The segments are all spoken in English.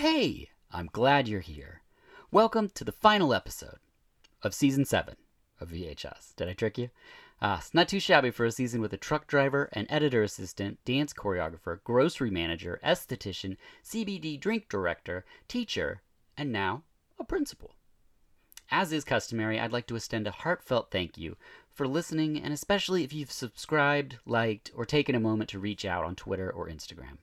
hey, I'm glad you're here. Welcome to the final episode of season 7 of VHS. Did I trick you? Ah, it's not too shabby for a season with a truck driver, an editor assistant, dance choreographer, grocery manager, esthetician, CBD drink director, teacher, and now a principal. As is customary, I'd like to extend a heartfelt thank you for listening, and especially if you've subscribed, liked, or taken a moment to reach out on Twitter or Instagram.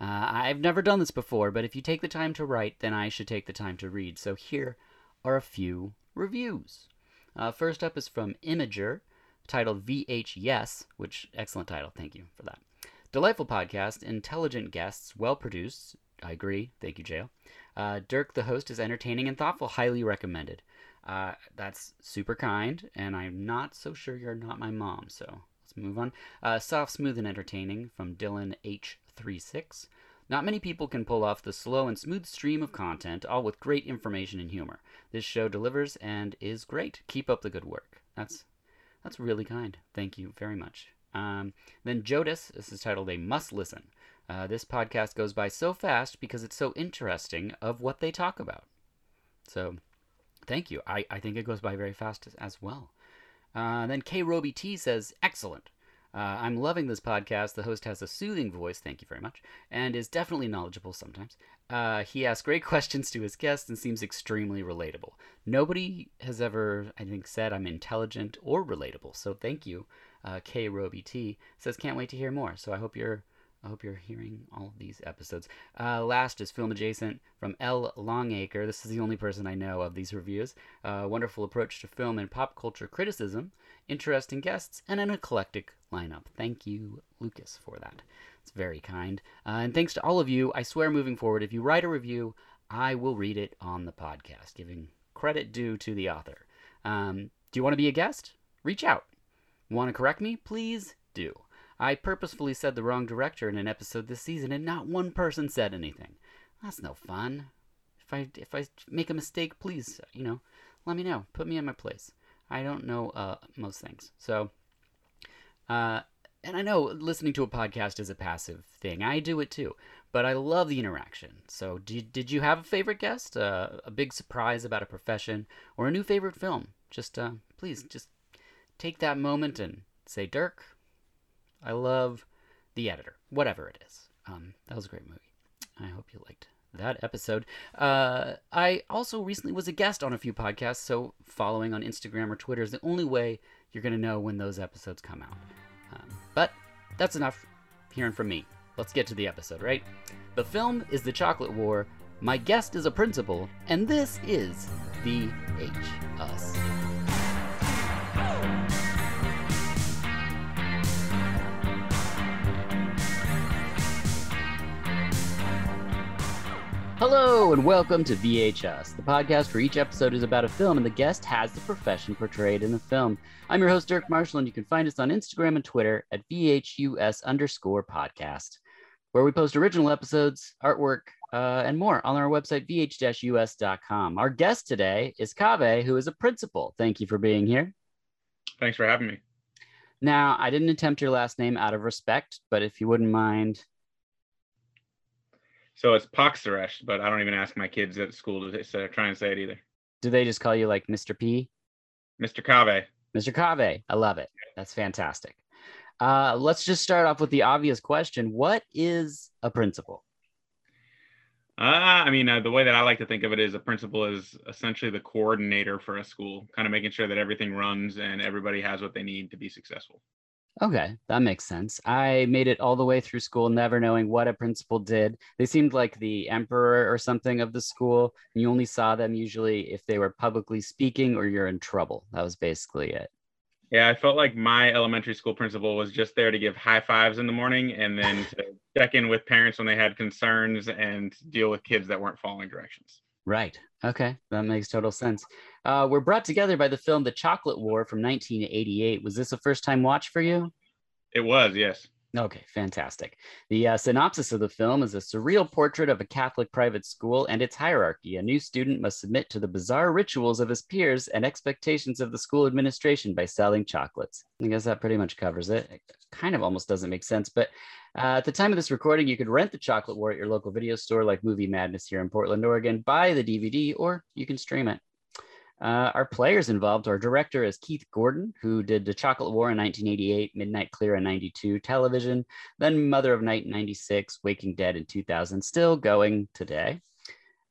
Uh, I've never done this before, but if you take the time to write, then I should take the time to read. So here are a few reviews. Uh, first up is from Imager, titled VH Yes, which excellent title. Thank you for that. Delightful podcast, intelligent guests, well produced. I agree. Thank you, Jail. Uh, Dirk, the host, is entertaining and thoughtful. Highly recommended. Uh, that's super kind, and I'm not so sure you're not my mom. So let's move on. Uh, soft, smooth, and entertaining from Dylan H36. Not many people can pull off the slow and smooth stream of content, all with great information and humor. This show delivers and is great. Keep up the good work. That's that's really kind. Thank you very much. Um, then Jodis, this is titled A Must Listen. Uh, this podcast goes by so fast because it's so interesting of what they talk about. So, thank you. I, I think it goes by very fast as, as well. Uh, then K Roby T says, excellent. Uh, I'm loving this podcast. The host has a soothing voice, thank you very much, and is definitely knowledgeable sometimes. Uh, he asks great questions to his guests and seems extremely relatable. Nobody has ever, I think, said I'm intelligent or relatable, so thank you. Uh, K Roby T says, can't wait to hear more. So I hope you're I hope you're hearing all of these episodes. Uh, last is Film Adjacent from L. Longacre. This is the only person I know of these reviews. Uh, wonderful approach to film and pop culture criticism, interesting guests, and an eclectic lineup. Thank you, Lucas, for that. It's very kind. Uh, and thanks to all of you. I swear moving forward, if you write a review, I will read it on the podcast, giving credit due to the author. Um, do you want to be a guest? Reach out. Want to correct me? Please do. I purposefully said the wrong director in an episode this season, and not one person said anything. That's no fun. If I if I make a mistake, please, you know, let me know. Put me in my place. I don't know uh, most things, so. Uh, and I know listening to a podcast is a passive thing. I do it too, but I love the interaction. So, did, did you have a favorite guest, uh, a big surprise about a profession, or a new favorite film? Just uh, please, just take that moment and say, Dirk, I love the editor, whatever it is. Um, that was a great movie. I hope you liked that episode. Uh, I also recently was a guest on a few podcasts, so following on Instagram or Twitter is the only way you're going to know when those episodes come out. Um, but that's enough hearing from me. Let's get to the episode, right? The film is The Chocolate War. My guest is a principal, and this is VHS. Hello, and welcome to VHS, the podcast where each episode is about a film and the guest has the profession portrayed in the film. I'm your host, Dirk Marshall, and you can find us on Instagram and Twitter at VHUS underscore podcast, where we post original episodes, artwork, uh, and more on our website, vh-us.com. Our guest today is Kaveh, who is a principal. Thank you for being here. Thanks for having me. Now, I didn't attempt your last name out of respect, but if you wouldn't mind so it's Pakseresht, but I don't even ask my kids at school to say, try and say it either. Do they just call you like Mr. P? Mr. Kaveh. Mr. Kaveh. I love it. That's fantastic. Uh, let's just start off with the obvious question. What is a principal? Uh, I mean, uh, the way that I like to think of it is a principal is essentially the coordinator for a school, kind of making sure that everything runs and everybody has what they need to be successful. Okay, that makes sense. I made it all the way through school, never knowing what a principal did. They seemed like the emperor or something of the school. And you only saw them usually if they were publicly speaking or you're in trouble. That was basically it. Yeah, I felt like my elementary school principal was just there to give high fives in the morning and then to check in with parents when they had concerns and deal with kids that weren't following directions. Right. Okay. That makes total sense. Uh, we're brought together by the film The Chocolate War from 1988. Was this a first time watch for you? It was, yes. Okay, fantastic. The uh, synopsis of the film is a surreal portrait of a Catholic private school and its hierarchy. A new student must submit to the bizarre rituals of his peers and expectations of the school administration by selling chocolates. I guess that pretty much covers it. It kind of almost doesn't make sense, but uh, at the time of this recording, you could rent the Chocolate War at your local video store like Movie Madness here in Portland, Oregon, buy the DVD, or you can stream it. Uh, our players involved, our director is Keith Gordon, who did The Chocolate War in 1988, Midnight Clear in 92, television, then Mother of Night in 96, Waking Dead in 2000, still going today.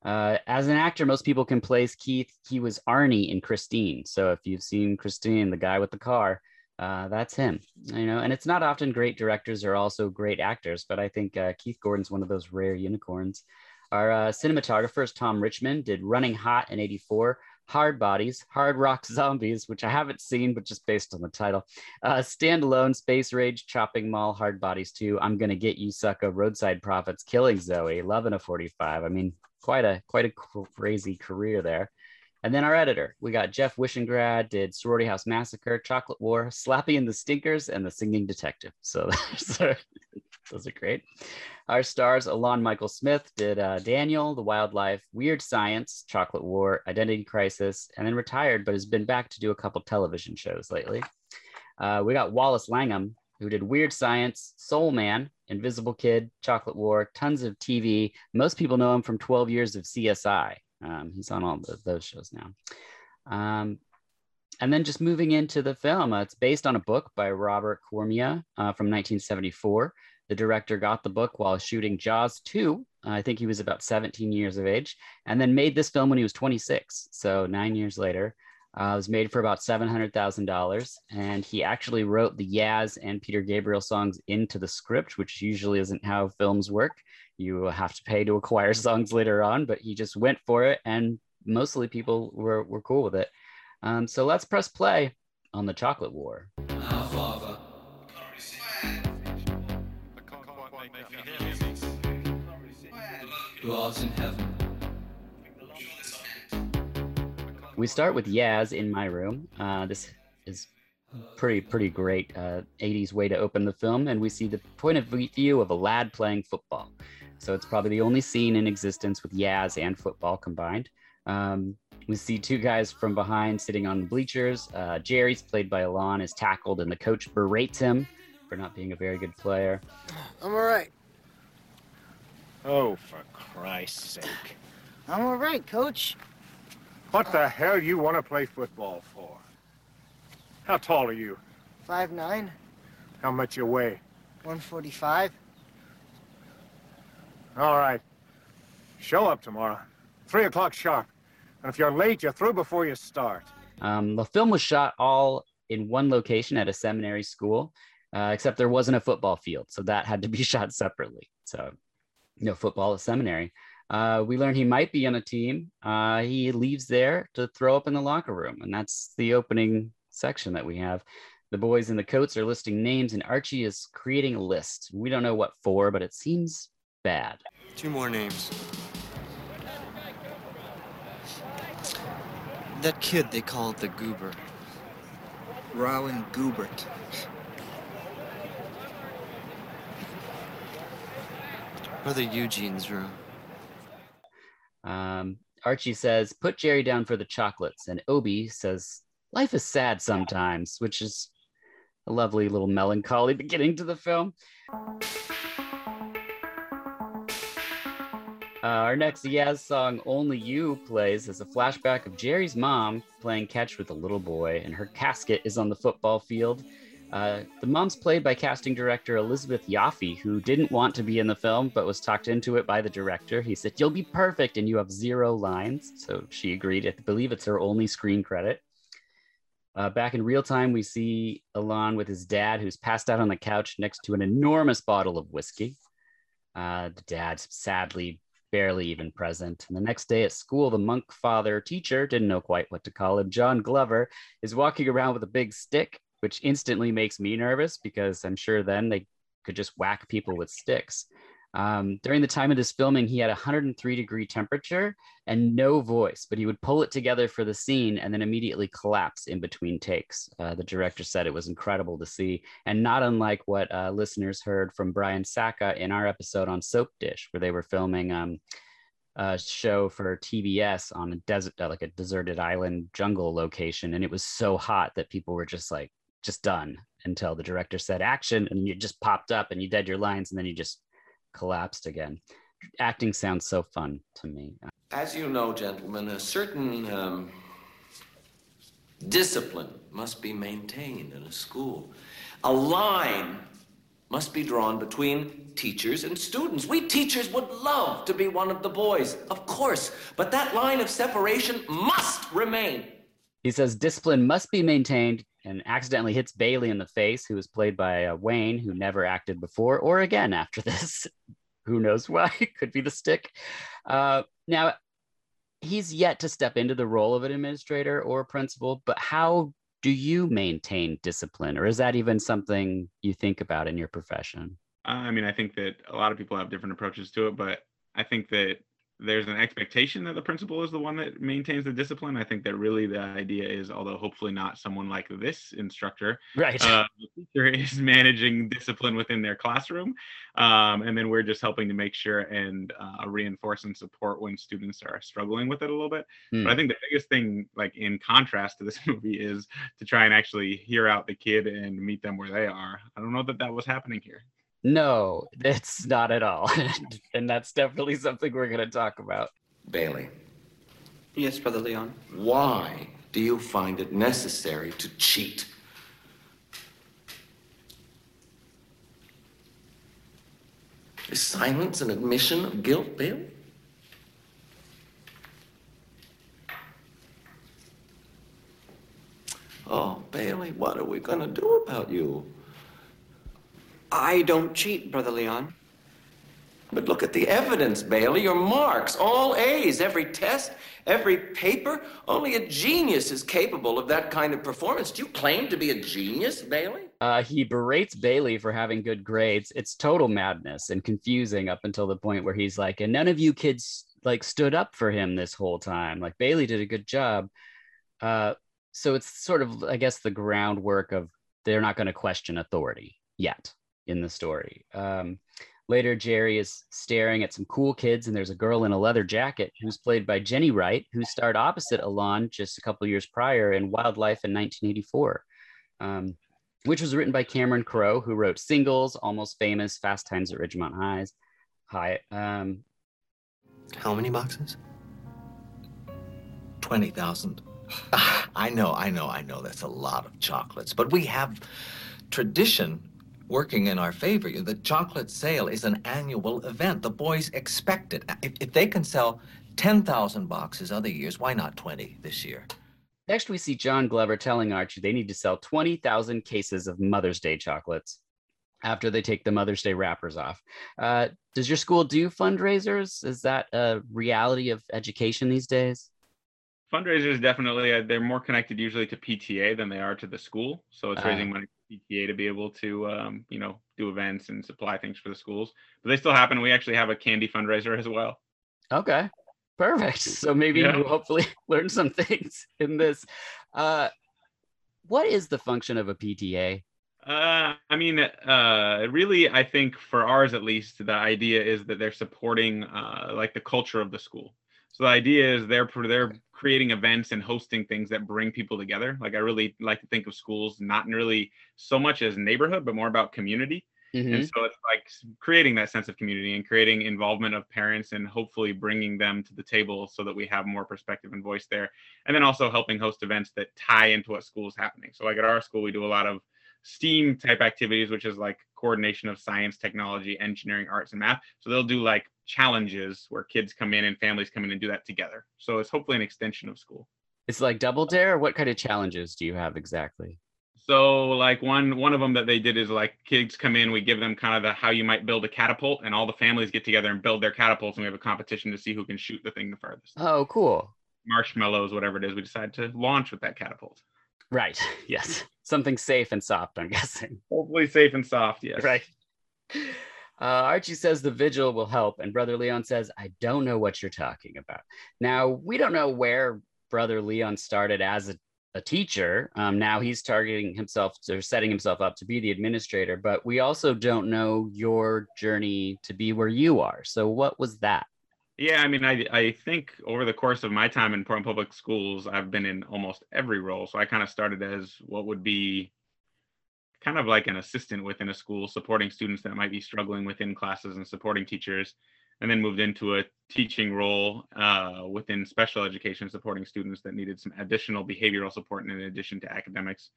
Uh, as an actor, most people can place Keith. He was Arnie in Christine. So if you've seen Christine, the guy with the car, uh, that's him. You know, and it's not often great directors are also great actors, but I think uh, Keith Gordon's one of those rare unicorns. Our uh, cinematographer is Tom Richmond, did Running Hot in 84, Hard Bodies, Hard Rock Zombies, which I haven't seen, but just based on the title. Uh, Standalone, Space Rage, Chopping Mall, Hard Bodies 2, I'm Gonna Get You, Sucker, Roadside Prophets, Killing Zoe, Loving a 45. I mean, quite a quite a crazy career there. And then our editor, we got Jeff Wishengrad, did Sorority House Massacre, Chocolate War, Slappy and the Stinkers, and The Singing Detective. So those are great. Our stars, Alon Mitchell-Smith, did uh, Daniel, The Wildlife, Weird Science, Chocolate War, Identity Crisis, and then retired, but has been back to do a couple television shows lately. Uh, we got Wallace Langham, who did Weird Science, Soul Man, Invisible Kid, Chocolate War, tons of TV. Most people know him from 12 years of CSI. Um, he's on all the, those shows now. Um, and then just moving into the film, uh, it's based on a book by Robert Cormier uh, from 1974. The director got the book while shooting Jaws 2. Uh, I think he was about 17 years of age, and then made this film when he was 26. So nine years later, uh, it was made for about $700,000. And he actually wrote the Yaz and Peter Gabriel songs into the script, which usually isn't how films work. You have to pay to acquire songs later on, but he just went for it, and mostly people were, were cool with it. Um, so let's press play on the Chocolate War. who art in heaven. We start with Yaz in my room. Uh, this is pretty pretty great uh, 80s way to open the film, and we see the point of view of a lad playing football. So it's probably the only scene in existence with Yaz and football combined. Um, we see two guys from behind sitting on the bleachers. Uh, Jerry's played by Alon is tackled, and the coach berates him for not being a very good player. I'm all right. Oh, for Christ's sake. I'm all right, Coach. What the hell you want to play football for? How tall are you? Five nine. How much you weigh? 145. All right. Show up tomorrow. Three o'clock sharp. And if you're late, you're through before you start. Um, the film was shot all in one location at a seminary school, uh, except there wasn't a football field. So that had to be shot separately. So you know, football at seminary. Uh, we learn he might be on a team. Uh, he leaves there to throw up in the locker room, and that's the opening section that we have. The boys in the coats are listing names, and Archie is creating a list. We don't know what for, but it seems bad. Two more names. That kid they call the Goober. Roland Goubert. Brother Eugene's room. Um, Archie says, put Jerry down for the chocolates. And Obie says, life is sad sometimes, which is a lovely little melancholy beginning to the film. Uh, our next Yaz song, Only You, plays as a flashback of Jerry's mom playing catch with a little boy, and her casket is on the football field. Uh, the mom's played by casting director Elizabeth Yaffe, who didn't want to be in the film but was talked into it by the director. He said, You'll be perfect, and you have zero lines. So she agreed. I believe it's her only screen credit. Uh, back in real time, we see Alon with his dad, who's passed out on the couch next to an enormous bottle of whiskey. Uh, the dad's sadly barely even present. And the next day at school, the monk father teacher didn't know quite what to call him. John Glover is walking around with a big stick which instantly makes me nervous because I'm sure then they could just whack people with sticks. Um, during the time of this filming, he had a 103 degree temperature and no voice, but he would pull it together for the scene and then immediately collapse in between takes. Uh, the director said it was incredible to see, and not unlike what uh, listeners heard from Brian Saka in our episode on Soap Dish, where they were filming um, a show for TBS on a desert, uh, like a deserted island jungle location, and it was so hot that people were just like, just done until the director said action, and you just popped up and you did your lines, and then you just collapsed again. Acting sounds so fun to me. As you know, gentlemen, a certain um, discipline must be maintained in a school. A line must be drawn between teachers and students. We teachers would love to be one of the boys, of course, but that line of separation must remain. He says discipline must be maintained and accidentally hits Bailey in the face, who is played by uh, Wayne, who never acted before or again after this. who knows why? Could be the stick. Uh, now, he's yet to step into the role of an administrator or principal, but how do you maintain discipline, or is that even something you think about in your profession? I mean, I think that a lot of people have different approaches to it, but I think that there's an expectation that the principal is the one that maintains the discipline. I think that really the idea is, although hopefully not someone like this instructor, right? Uh, the teacher is managing discipline within their classroom, um, and then we're just helping to make sure and uh, reinforce and support when students are struggling with it a little bit. Hmm. But I think the biggest thing, like in contrast to this movie, is to try and actually hear out the kid and meet them where they are. I don't know that that was happening here. No, it's not at all. and that's definitely something we're going to talk about. Bailey. Yes, Brother Leon. Why do you find it necessary to cheat? Is silence an admission of guilt, Bailey? Oh, Bailey, what are we going to do about you? I don't cheat, Brother Leon. But look at the evidence, Bailey. Your marks, all A's, every test, every paper. Only a genius is capable of that kind of performance. Do you claim to be a genius, Bailey? Uh, he berates Bailey for having good grades. It's total madness and confusing up until the point where he's like, and none of you kids like stood up for him this whole time. Like Bailey did a good job. Uh, so it's sort of, I guess, the groundwork of they're not going to question authority yet in the story. Um, later, Jerry is staring at some cool kids, and there's a girl in a leather jacket who's played by Jenny Wright, who starred opposite Alon just a couple years prior in Wildlife in 1984, um, which was written by Cameron Crowe, who wrote Singles, Almost Famous, Fast Times at Ridgemont Highs. High. Um, How many boxes? 20,000. I know, I know, I know that's a lot of chocolates, but we have tradition working in our favor. The chocolate sale is an annual event. The boys expect it. If, if they can sell 10,000 boxes other years, why not 20 this year? Next, we see John Glover telling Archie they need to sell 20,000 cases of Mother's Day chocolates after they take the Mother's Day wrappers off. Uh, does your school do fundraisers? Is that a reality of education these days? Fundraisers definitely, uh, they're more connected usually to PTA than they are to the school. So it's uh, raising money PTA to be able to, um, you know, do events and supply things for the schools. But they still happen. We actually have a candy fundraiser as well. Okay, perfect. So maybe yeah. we'll hopefully learn some things in this. Uh, what is the function of a PTA? Uh, I mean, uh, really, I think for ours at least, the idea is that they're supporting uh, like the culture of the school. So the idea is they're they're creating events and hosting things that bring people together. Like I really like to think of schools not really so much as neighborhood, but more about community. Mm-hmm. And so it's like creating that sense of community and creating involvement of parents and hopefully bringing them to the table so that we have more perspective and voice there. And then also helping host events that tie into what school is happening. So like at our school, we do a lot of STEAM type activities, which is like coordination of science, technology, engineering, arts, and math. So they'll do like challenges where kids come in and families come in and do that together. So it's hopefully an extension of school. It's like double dare. What kind of challenges do you have exactly? So like one one of them that they did is like kids come in, we give them kind of the how you might build a catapult, and all the families get together and build their catapults, and we have a competition to see who can shoot the thing the furthest. Oh, cool! Marshmallows, whatever it is, we decide to launch with that catapult. Right. Yes. Something safe and soft. I'm guessing. Hopefully safe and soft. Yes. Right. Uh, Archie says the vigil will help, and Brother Leon says, I don't know what you're talking about. Now, we don't know where Brother Leon started as a, a teacher. Um, now he's targeting himself or setting himself up to be the administrator, but we also don't know your journey to be where you are. So, what was that? Yeah, I mean, I I think over the course of my time in Portland Public Schools, I've been in almost every role. So I kind of started as what would be kind of like an assistant within a school, supporting students that might be struggling within classes and supporting teachers, and then moved into a teaching role uh, within special education, supporting students that needed some additional behavioral support in addition to academics.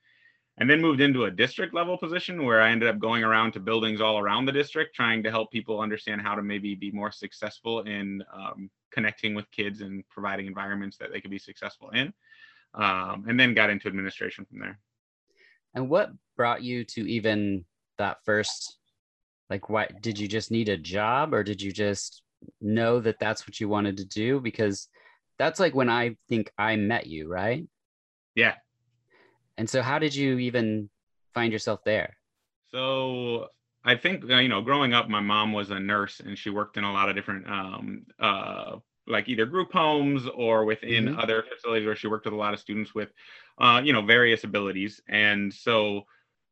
And then moved into a district level position where I ended up going around to buildings all around the district, trying to help people understand how to maybe be more successful in um, connecting with kids and providing environments that they could be successful in. Um, and then got into administration from there. And what brought you to even that first? Like, why did you just need a job, or did you just know that that's what you wanted to do? Because that's like when I think I met you, right? Yeah. And so, how did you even find yourself there? So I think uh, you know, growing up, my mom was a nurse, and she worked in a lot of different, um, uh, like either group homes or within Mhm. other facilities where she worked with a lot of students with, uh, you know, various abilities. And so,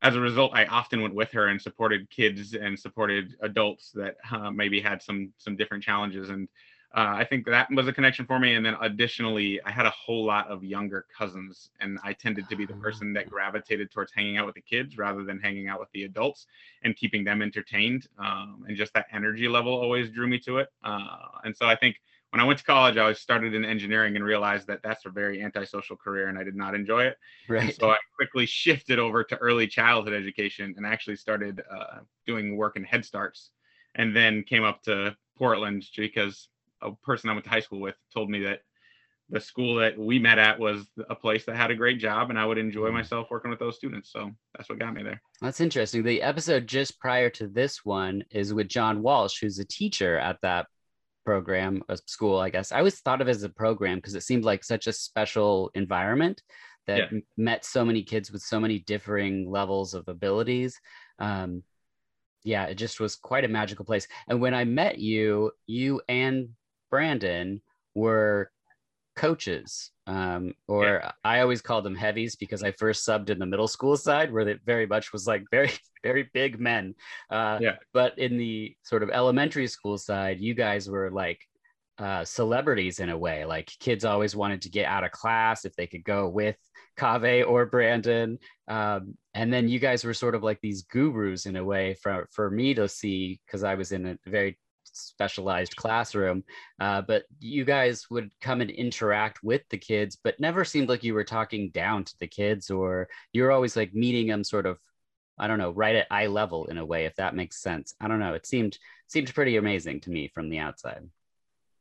as a result, I often went with her and supported kids and supported adults that uh, maybe had some some different challenges. And uh, I think that was a connection for me. And then additionally, I had a whole lot of younger cousins, and I tended to be the person that gravitated towards hanging out with the kids rather than hanging out with the adults and keeping them entertained. Um, and just that energy level always drew me to it. Uh, and so I think when I went to college, I was started in engineering and realized that that's a very antisocial career, and I did not enjoy it. And so I quickly shifted over to early childhood education and actually started uh, doing work in Head Starts, and then came up to Portland because a person I went to high school with told me that the school that we met at was a place that had a great job, and I would enjoy Mm. myself working with those students. So that's what got me there. That's interesting. The episode just prior to this one is with John Walsh, who's a teacher at that program, a school, I guess. I always thought of it as a program because it seemed like such a special environment that Yeah. met so many kids with so many differing levels of abilities. Um, yeah, it just was quite a magical place. And when I met you, you and Brandon were coaches um or i always called them heavies because i first subbed in the middle school side where it very much was like very very big men. Uh Yeah. but in the sort of elementary school side you guys were like uh celebrities in a way. Like kids always wanted to get out of class if they could go with Kaveh or Brandon. Um and then you guys were sort of like these gurus in a way for for me to see because I was in a very specialized classroom uh, but you guys would come and interact with the kids but never seemed like you were talking down to the kids or you're always like meeting them sort of i don't know right at eye level in a way if that makes sense i don't know it seemed seemed pretty amazing to me from the outside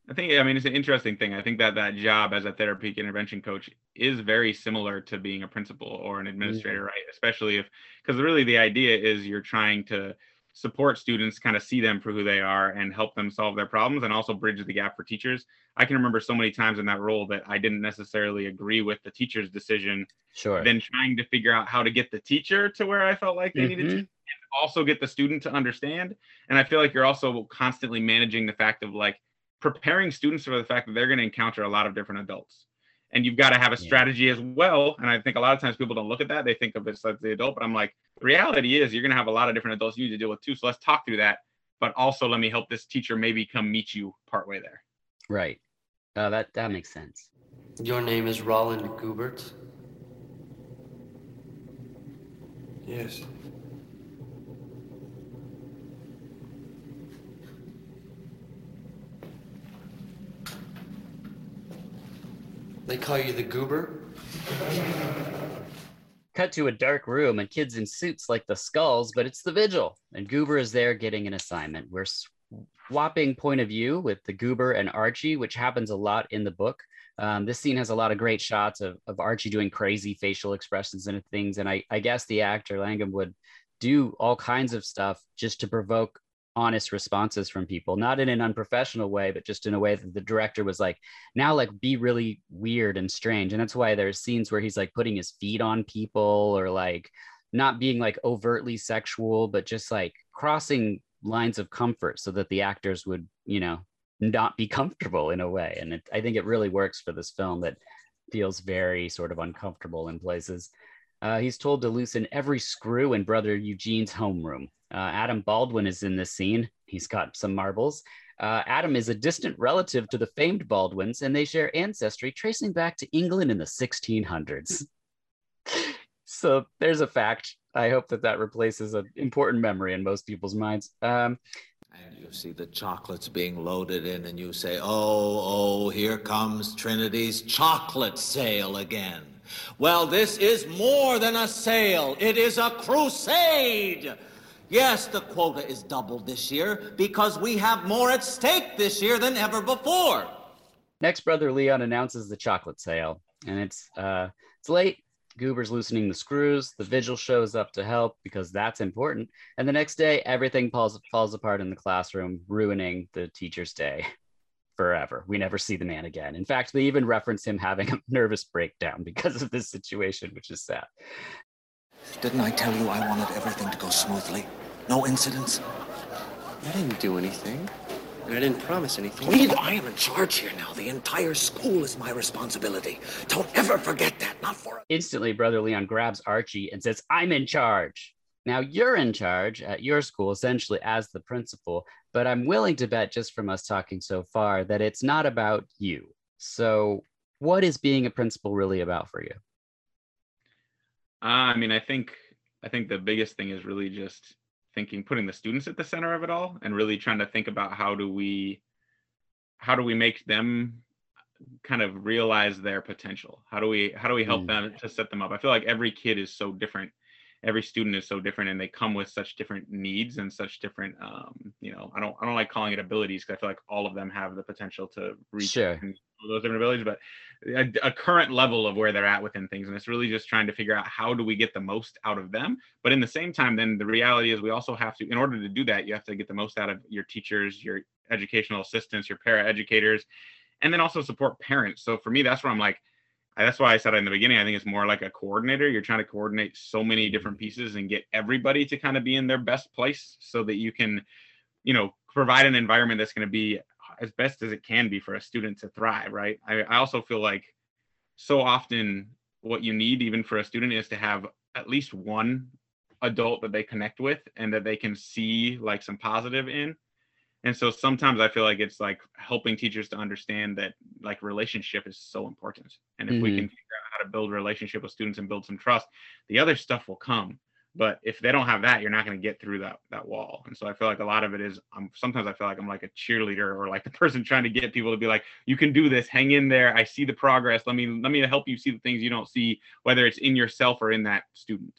I think I mean it's an interesting thing. I think that that job as a therapeutic intervention coach is very similar to being a principal or an administrator, right? Especially if because really the idea is you're trying to support students, kind of see them for who they are and help them solve their problems and also bridge the gap for teachers. I can remember so many times in that role that I didn't necessarily agree with the teacher's decision, sure then trying to figure out how to get the teacher to where I felt like they needed to Mhm. and also get the student to understand. And I feel like you're also constantly managing the fact of like preparing students for the fact that they're going to encounter a lot of different adults. And you've got to have a Yeah. strategy as well. And I think a lot of times people don't look at that. They think of it as the adult, but I'm like, the reality is you're going to have a lot of different adults you need to deal with too. So let's talk through that. But also let me help this teacher maybe come meet you partway there. right uh, that that makes sense Your name is Roland Goubert? Yes. They call you the Goober? cut to a dark room and kids in suits like the skulls, but it's the vigil. And Goober is there getting an assignment. We're swapping point of view with the Goober and Archie, which happens a lot in the book. Um, this scene has a lot of great shots of, of Archie doing crazy facial expressions and things. And I, I guess the actor Langham would do all kinds of stuff just to provoke honest responses from people, not in an unprofessional way, but just in a way that the director was like, now like be really weird and strange. And that's why there's scenes where he's like putting his feet on people or like not being like overtly sexual, but just like crossing lines of comfort so that the actors would, you know, not be comfortable in a way. And it, I think it really works for this film that feels very sort of uncomfortable in places. Uh, he's told to loosen every screw in brother Eugene's homeroom. Uh, Adam Baldwin is in this scene. He's got some marbles. Uh, Adam is a distant relative to the famed Baldwins, and they share ancestry tracing back to England in the 1600s. so there's a fact. I hope that that replaces an important memory in most people's minds. Um, and you see the chocolates being loaded in, and you say, Oh, oh, here comes Trinity's chocolate sale again. Well, this is more than a sale, it is a crusade. Yes, the quota is doubled this year because we have more at stake this year than ever before. Next, brother Leon announces the chocolate sale, and it's uh, it's late. Goober's loosening the screws. The vigil shows up to help because that's important. And the next day, everything falls falls apart in the classroom, ruining the teacher's day forever. We never see the man again. In fact, they even reference him having a nervous breakdown because of this situation, which is sad. Didn't I tell you I wanted everything to go smoothly? No incidents? I didn't do anything. And I didn't promise anything. Reed, I am in charge here now. The entire school is my responsibility. Don't ever forget that. Not for a- Instantly, Brother Leon grabs Archie and says, I'm in charge. Now you're in charge at your school, essentially as the principal, but I'm willing to bet, just from us talking so far, that it's not about you. So, what is being a principal really about for you? Uh, I mean, I think I think the biggest thing is really just thinking, putting the students at the center of it all, and really trying to think about how do we how do we make them kind of realize their potential? How do we how do we help Mm. them to set them up? I feel like every kid is so different. Every student is so different, and they come with such different needs and such different, um, you know. I don't I don't like calling it abilities because I feel like all of them have the potential to reach Sure. and those different abilities, but a, a current level of where they're at within things, and it's really just trying to figure out how do we get the most out of them. But in the same time, then the reality is we also have to, in order to do that, you have to get the most out of your teachers, your educational assistants, your para educators, and then also support parents. So for me, that's where I'm like, that's why I said in the beginning, I think it's more like a coordinator. You're trying to coordinate so many different pieces and get everybody to kind of be in their best place so that you can, you know, provide an environment that's going to be as best as it can be for a student to thrive, right? I, I also feel like so often what you need, even for a student, is to have at least one adult that they connect with and that they can see like some positive in. And so sometimes I feel like it's like helping teachers to understand that like relationship is so important. And if we Mhm. can figure out how to build a relationship with students and build some trust, the other stuff will come. But if they don't have that, you're not going to get through that that wall. And so I feel like a lot of it is I'm sometimes I feel like I'm like a cheerleader or like the person trying to get people to be like, you can do this, hang in there. I see the progress. Let me let me help you see the things you don't see, whether it's in yourself or in that student.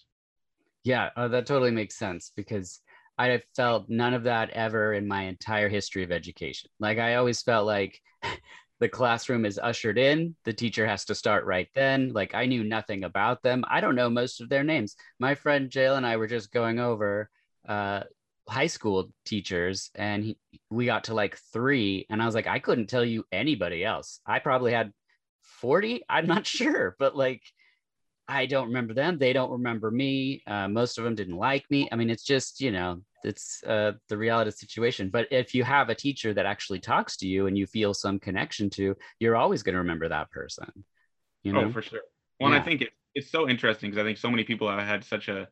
Yeah, uh, that totally makes sense because I have felt none of that ever in my entire history of education. Like I always felt like the classroom is ushered in, the teacher has to start right then. Like I knew nothing about them. I don't know most of their names. My friend Jail and I were just going over uh, high school teachers, and he, we got to like three, and I was like, I couldn't tell you anybody else. I probably had 40. I'm not sure, but like I don't remember them. They don't remember me. Uh, most of them didn't like me. I mean, it's just, you know, it's uh, the reality of the situation. But if you have a teacher that actually talks to you and you feel some connection to, you're always going to remember that person. You know? Oh, for sure. Well, and Yeah. I think it, it's so interesting because I think so many people have had such a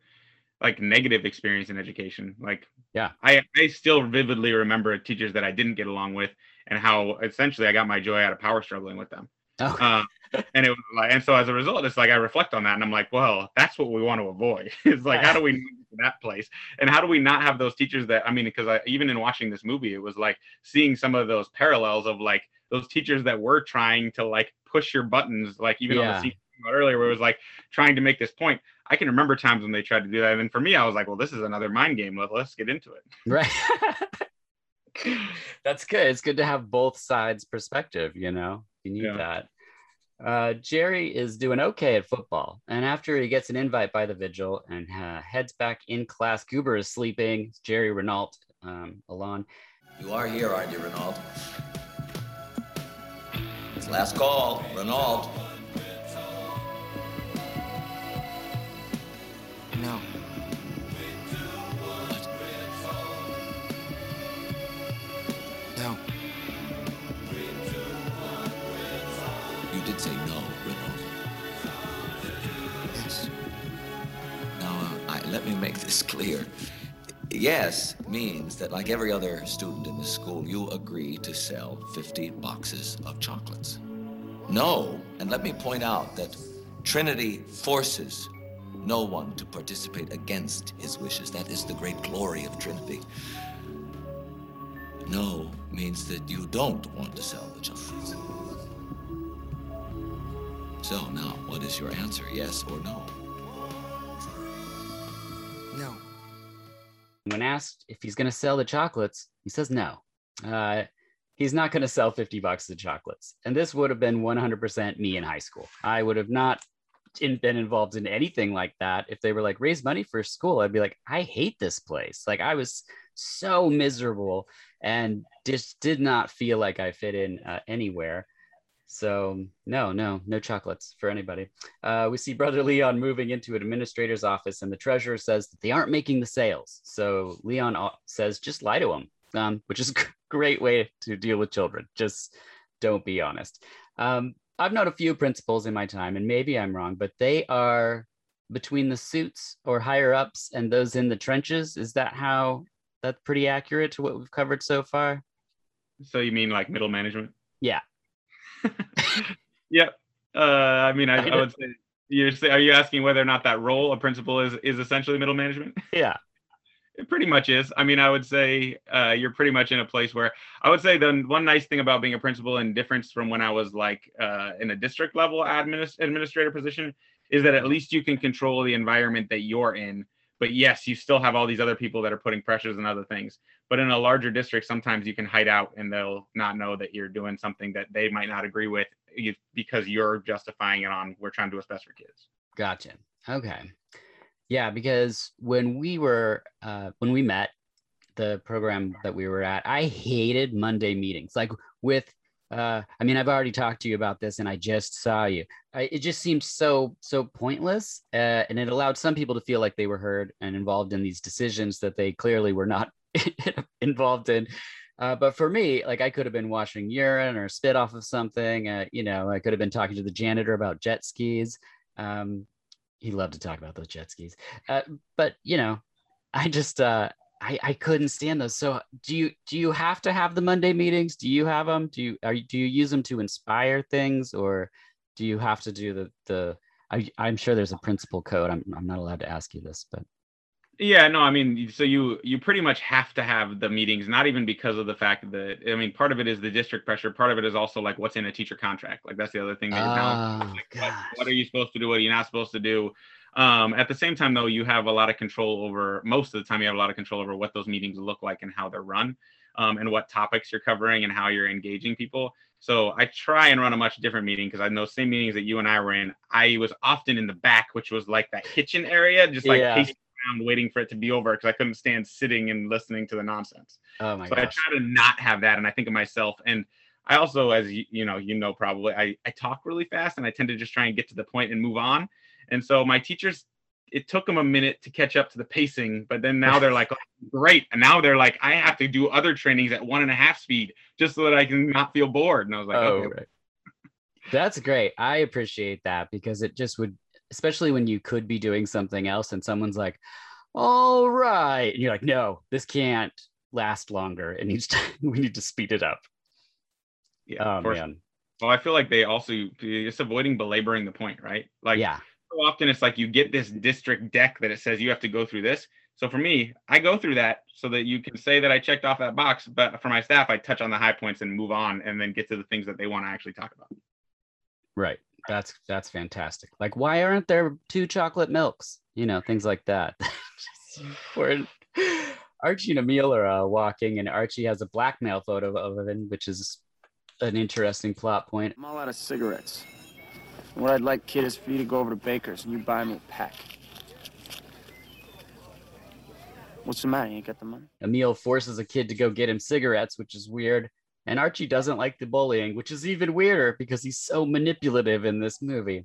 like negative experience in education. Like, Yeah. I I still vividly remember teachers that I didn't get along with and how essentially I got my joy out of power struggling with them. Oh. Um, and it was like, and so as a result, it's like I reflect on that and I'm like, well, that's what we want to avoid. it's like, how do we not get to that place? And how do we not have those teachers that, I mean, because I, even in watching this movie, it was like seeing some of those parallels of like those teachers that were trying to like push your buttons, like even on the scene earlier, where it was like trying to make this point. I can remember times when they tried to do that. And for me, I was like, well, this is another mind game. Let, let's get into it. Right. That's good. It's good to have both sides perspective, you know. You need Yeah. that. Uh, Jerry is doing okay at football, and after he gets an invite by the vigil and uh, heads back in class, Goober is sleeping. Jerry Renault, um, Alon. You are here, aren't you, Renault? It's last call, Renault. No. This clear. Yes means that, like every other student in the school, you agree to sell 50 boxes of chocolates. No, and let me point out that Trinity forces no one to participate against his wishes. That is the great glory of Trinity. No means that you don't want to sell the chocolates. So now, what is your answer, yes or no? No. When asked if he's going to sell the chocolates, he says no. Uh, he's not going to sell 50 bucks of chocolates. And this would have been 100% me in high school. I would have not been involved in anything like that. If they were like, raise money for school, I'd be like, I hate this place. Like, I was so miserable and just did not feel like I fit in uh, anywhere. So no, no, no chocolates for anybody. Uh, we see Brother Leon moving into an administrator's office, and the treasurer says that they aren't making the sales. So Leon says, just lie to him, um, which is a great way to deal with children. Just don't be honest. Um, I've known a few principals in my time, and maybe I'm wrong, but they are between the suits or higher ups and those in the trenches. Is that how that's pretty accurate to what we've covered so far? So you mean like middle management? Yeah. yep. Uh, I mean, I, I would say you say, are you asking whether or not that role a principal is is essentially middle management? Yeah. It pretty much is. I mean, I would say uh, you're pretty much in a place where I would say the one nice thing about being a principal and difference from when I was like uh, in a district level administ- administrator position is that at least you can control the environment that you're in. But yes, you still have all these other people that are putting pressures and other things. But in a larger district, sometimes you can hide out and they'll not know that you're doing something that they might not agree with because you're justifying it on we're trying to do what's best for kids. Gotcha. Okay. Yeah, because when we were uh, when we met, the program that we were at, I hated Monday meetings. Like with, uh, I mean, I've already talked to you about this, and I just saw you. I, it just seemed so so pointless, uh, and it allowed some people to feel like they were heard and involved in these decisions that they clearly were not involved in. Uh, but for me, like I could have been washing urine or spit off of something. Uh, you know, I could have been talking to the janitor about jet skis. Um, he loved to talk about those jet skis. Uh, but you know, I just uh, I I couldn't stand those. So do you do you have to have the Monday meetings? Do you have them? Do you are do you use them to inspire things, or do you have to do the the? I, I'm sure there's a principal code. I'm I'm not allowed to ask you this, but yeah, no, I mean, so you you pretty much have to have the meetings, not even because of the fact that I mean, part of it is the district pressure. Part of it is also like what's in a teacher contract. Like that's the other thing that you're oh, like, what, what, are you supposed to do? What are you not supposed to do? Um, at the same time, though, you have a lot of control over. Most of the time, you have a lot of control over what those meetings look like and how they're run, um, and what topics you're covering and how you're engaging people. So I try and run a much different meeting because I know same meetings that you and I were in. I was often in the back, which was like that kitchen area, just like Yeah. pacing around waiting for it to be over because I couldn't stand sitting and listening to the nonsense. oh my so I try to not have that, and I think of myself. And I also, as you, you know, you know probably, I I talk really fast, and I tend to just try and get to the point and move on. And so my teachers, it took them a minute to catch up to the pacing, but then now they're like, "Oh, great, and now they're like, I have to do other trainings at one and a half speed just so that I can not feel bored. And I was like, oh, okay, right. That's great. I appreciate that because it just would, especially when you could be doing something else and someone's like, all right. And you're like, no, this can't last longer. It needs to, we need to speed it up. yeah, Oh, man. Well, I feel like they also it's avoiding belaboring the point, right? Like yeah. So often it's like you get this district deck that it says you have to go through this. So for me, I go through that so that you can say that I checked off that box. But for my staff, I touch on the high points and move on, and then get to the things that they want to actually talk about. Right. That's, that's fantastic. Like, why aren't there two chocolate milks? You know, things like that. Just important. Archie and Emile are uh, walking, and Archie has a blackmail photo of him, which is an interesting plot point. I'm all out of cigarettes. What I'd like, kid, is for you to go over to Baker's and you buy me a pack. What's the matter? You ain't got the money? Emile forces a kid to go get him cigarettes, which is weird. And Archie doesn't like the bullying, which is even weirder because he's so manipulative in this movie.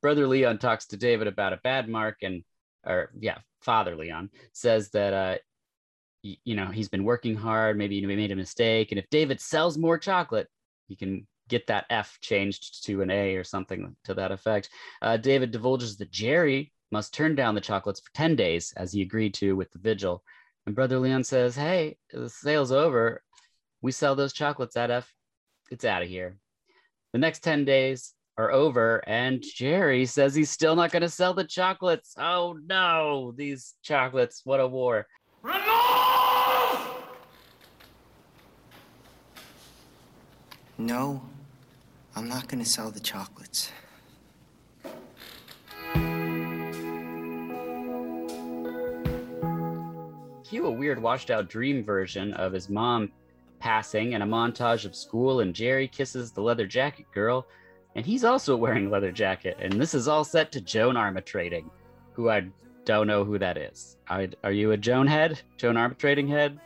Brother Leon talks to David about a bad mark, and, or yeah, Father Leon says that, uh, y- you know, he's been working hard. Maybe he made a mistake. And if David sells more chocolate, he can get that F changed to an A or something to that effect. Uh, David divulges that Jerry must turn down the chocolates for 10 days as he agreed to with the vigil. And Brother Leon says, Hey, the sale's over. We sell those chocolates at F. It's out of here. The next 10 days are over, and Jerry says he's still not going to sell the chocolates. Oh no, these chocolates, what a war. No, I'm not gonna sell the chocolates. Cue a weird washed out dream version of his mom passing and a montage of school and Jerry kisses the leather jacket girl and he's also wearing a leather jacket and this is all set to Joan Armatrading who I don't know who that is. I, are you a Joan head? Joan Armatrading head?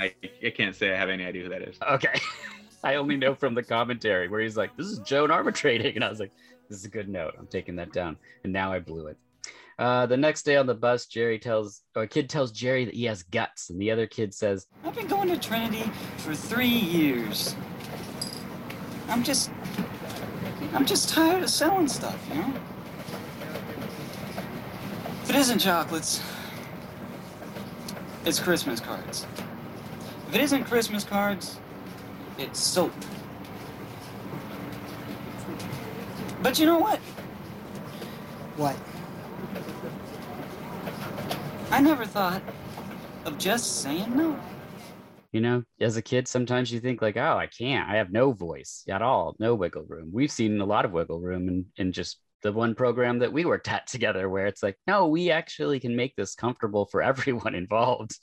I, I can't say I have any idea who that is. Okay. I only know from the commentary where he's like, "This is Joan arbitrating," and I was like, "This is a good note. I'm taking that down." And now I blew it. Uh, the next day on the bus, Jerry tells, or a kid tells Jerry that he has guts, and the other kid says, I've been going to Trinity for three years. I'm just, I'm just tired of selling stuff, you know? If it isn't chocolates, it's Christmas cards. If it isn't Christmas cards, it's soap. But you know what? What? I never thought of just saying no. You know, as a kid, sometimes you think like, "Oh, I can't. I have no voice at all. No wiggle room." We've seen a lot of wiggle room in, in just the one program that we worked at together, where it's like, "No, we actually can make this comfortable for everyone involved."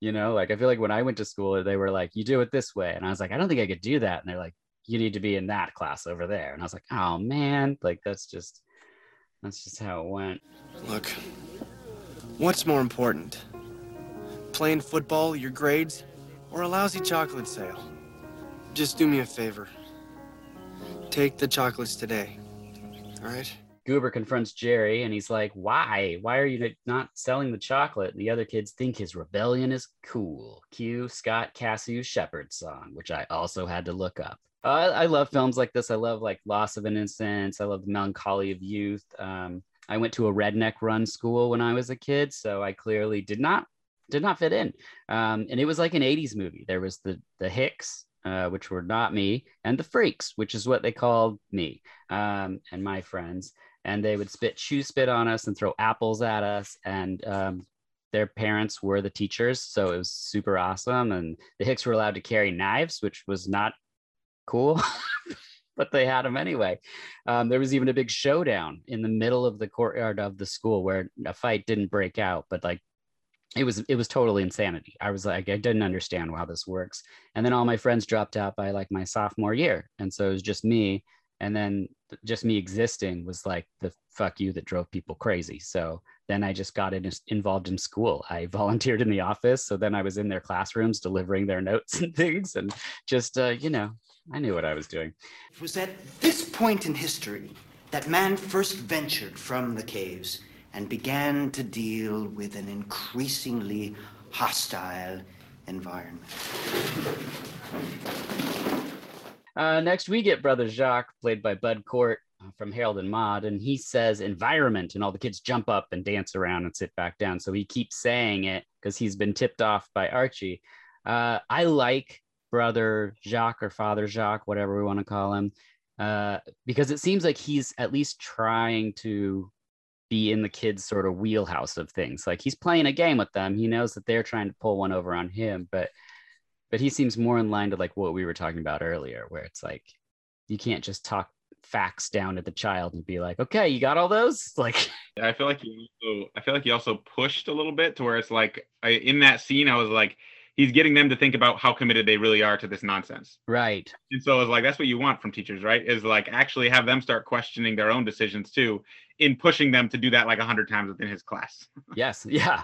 You know, like I feel like when I went to school, they were like, "You do it this way," and I was like, "I don't think I could do that," and they're like, "You need to be in that class over there," and I was like, "Oh man, like that's just." That's just how it went. Look, what's more important? Playing football, your grades, or a lousy chocolate sale? Just do me a favor. Take the chocolates today. All right? Goober confronts Jerry and he's like, Why? Why are you not selling the chocolate? And the other kids think his rebellion is cool. Cue Scott Cassius Shepherd song, which I also had to look up. Uh, I love films like this. I love like Loss of Innocence. I love the melancholy of youth. Um, I went to a redneck run school when I was a kid, so I clearly did not did not fit in. Um, and it was like an 80s movie. There was the the Hicks, uh, which were not me, and the Freaks, which is what they called me um, and my friends. And they would spit chew spit on us and throw apples at us. And um, their parents were the teachers, so it was super awesome. And the Hicks were allowed to carry knives, which was not cool. but they had them anyway. Um, there was even a big showdown in the middle of the courtyard of the school where a fight didn't break out, but like it was it was totally insanity. I was like, I didn't understand how this works. And then all my friends dropped out by like my sophomore year, and so it was just me. And then just me existing was like the fuck you that drove people crazy. So then I just got in, involved in school. I volunteered in the office, so then I was in their classrooms delivering their notes and things, and just uh, you know, I knew what I was doing. It was at this point in history that man first ventured from the caves and began to deal with an increasingly hostile environment. Uh, next, we get Brother Jacques, played by Bud Cort uh, from Harold and Maude, and he says environment, and all the kids jump up and dance around and sit back down. So he keeps saying it because he's been tipped off by Archie. Uh, I like Brother Jacques or Father Jacques, whatever we want to call him, uh, because it seems like he's at least trying to be in the kids' sort of wheelhouse of things. Like he's playing a game with them. He knows that they're trying to pull one over on him, but but he seems more in line to like what we were talking about earlier, where it's like you can't just talk facts down to the child and be like, okay, you got all those? Like, I feel like he also, I feel like he also pushed a little bit to where it's like, I, in that scene, I was like, he's getting them to think about how committed they really are to this nonsense. Right. And so it's like, that's what you want from teachers, right? Is like actually have them start questioning their own decisions too, in pushing them to do that like a hundred times within his class. yes. Yeah.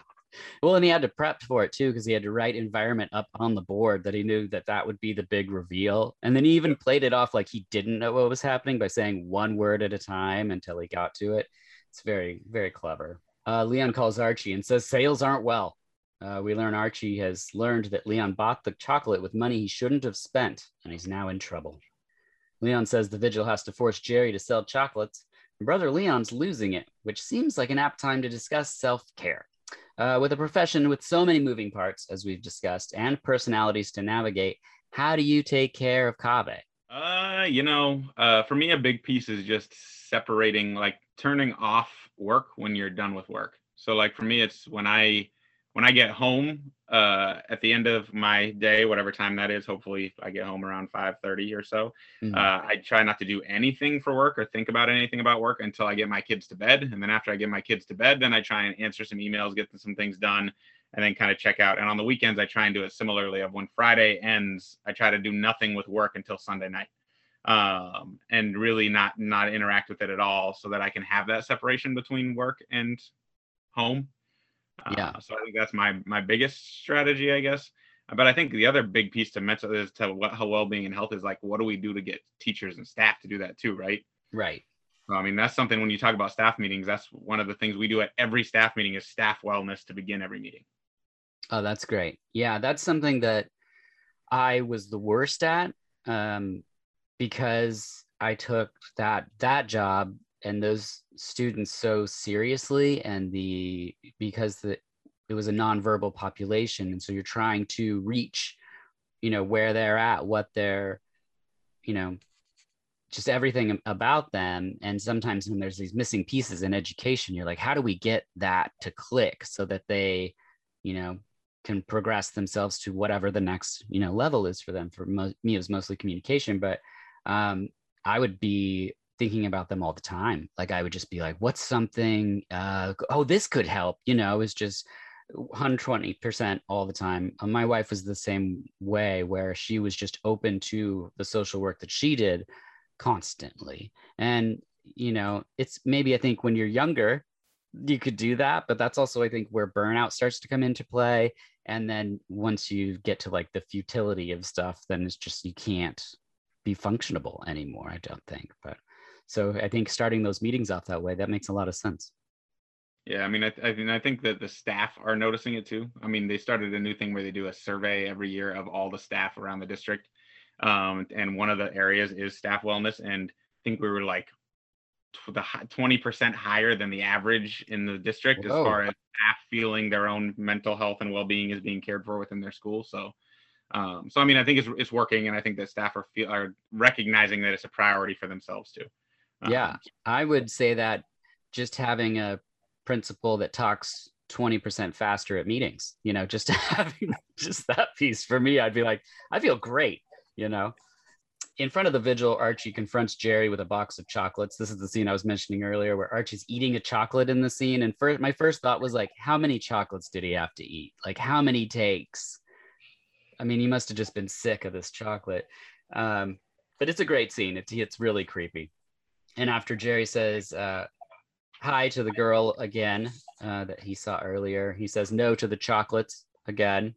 Well, and he had to prep for it too because he had to write environment up on the board that he knew that that would be the big reveal. And then he even played it off like he didn't know what was happening by saying one word at a time until he got to it. It's very, very clever. Uh, Leon calls Archie and says sales aren't well. Uh, we learn Archie has learned that Leon bought the chocolate with money he shouldn't have spent, and he's now in trouble. Leon says the vigil has to force Jerry to sell chocolates. And brother Leon's losing it, which seems like an apt time to discuss self care. Uh, with a profession with so many moving parts, as we've discussed, and personalities to navigate, how do you take care of Kaveh? Uh, you know, uh, for me, a big piece is just separating, like turning off work when you're done with work. So, like for me, it's when I when I get home uh, at the end of my day, whatever time that is, hopefully I get home around 5:30 or so. Mhm. Uh, I try not to do anything for work or think about anything about work until I get my kids to bed. And then after I get my kids to bed, then I try and answer some emails, get some things done, and then kind of check out. And on the weekends, I try and do it similarly. Of when Friday ends, I try to do nothing with work until Sunday night, um, and really not not interact with it at all, so that I can have that separation between work and home. Yeah. Uh, so I think that's my my biggest strategy, I guess. But I think the other big piece to mental is to what how well-being and health is like. What do we do to get teachers and staff to do that too, right? Right. So, I mean, that's something when you talk about staff meetings, that's one of the things we do at every staff meeting is staff wellness to begin every meeting. Oh, that's great. Yeah, that's something that I was the worst at um, because I took that that job and those students so seriously, and the because the it was a nonverbal population, and so you're trying to reach, you know, where they're at, what they're, you know, just everything about them. And sometimes when there's these missing pieces in education, you're like, how do we get that to click so that they, you know, can progress themselves to whatever the next you know level is for them for mo- me it was mostly communication but um i would be thinking about them all the time. Like i would just be like what's something uh oh this could help you know it's just 120% all the time. Uh, my wife was the same way where she was just open to the social work that she did constantly. And you know it's maybe i think when you're younger you could do that but that's also i think where burnout starts to come into play. And then once you get to like the futility of stuff then it's just you can't be functionable anymore i don't think but so i think starting those meetings off that way that makes a lot of sense Yeah, I mean, I, th- I mean, I think that the staff are noticing it too. I mean, they started a new thing where they do a survey every year of all the staff around the district, um, and one of the areas is staff wellness. And I think we were like the twenty percent higher than the average in the district Whoa. as far as staff feeling their own mental health and well-being is being cared for within their school. So, um, so I mean, I think it's it's working, and I think that staff are feel are recognizing that it's a priority for themselves too. Yeah i would say that just having a principal that talks 20% faster at meetings you know just having just that piece for me i'd be like i feel great you know? In front of the vigil archie confronts jerry with a box of chocolates. This is the scene i was mentioning earlier where archie's eating a chocolate in the scene and first my first thought was like how many chocolates did he have to eat? Like how many takes? I mean he must have just been sick of this chocolate. Um, but it's a great scene. It's, it's really creepy and after jerry says uh, hi to the girl again uh, that he saw earlier. He says no to the chocolates again.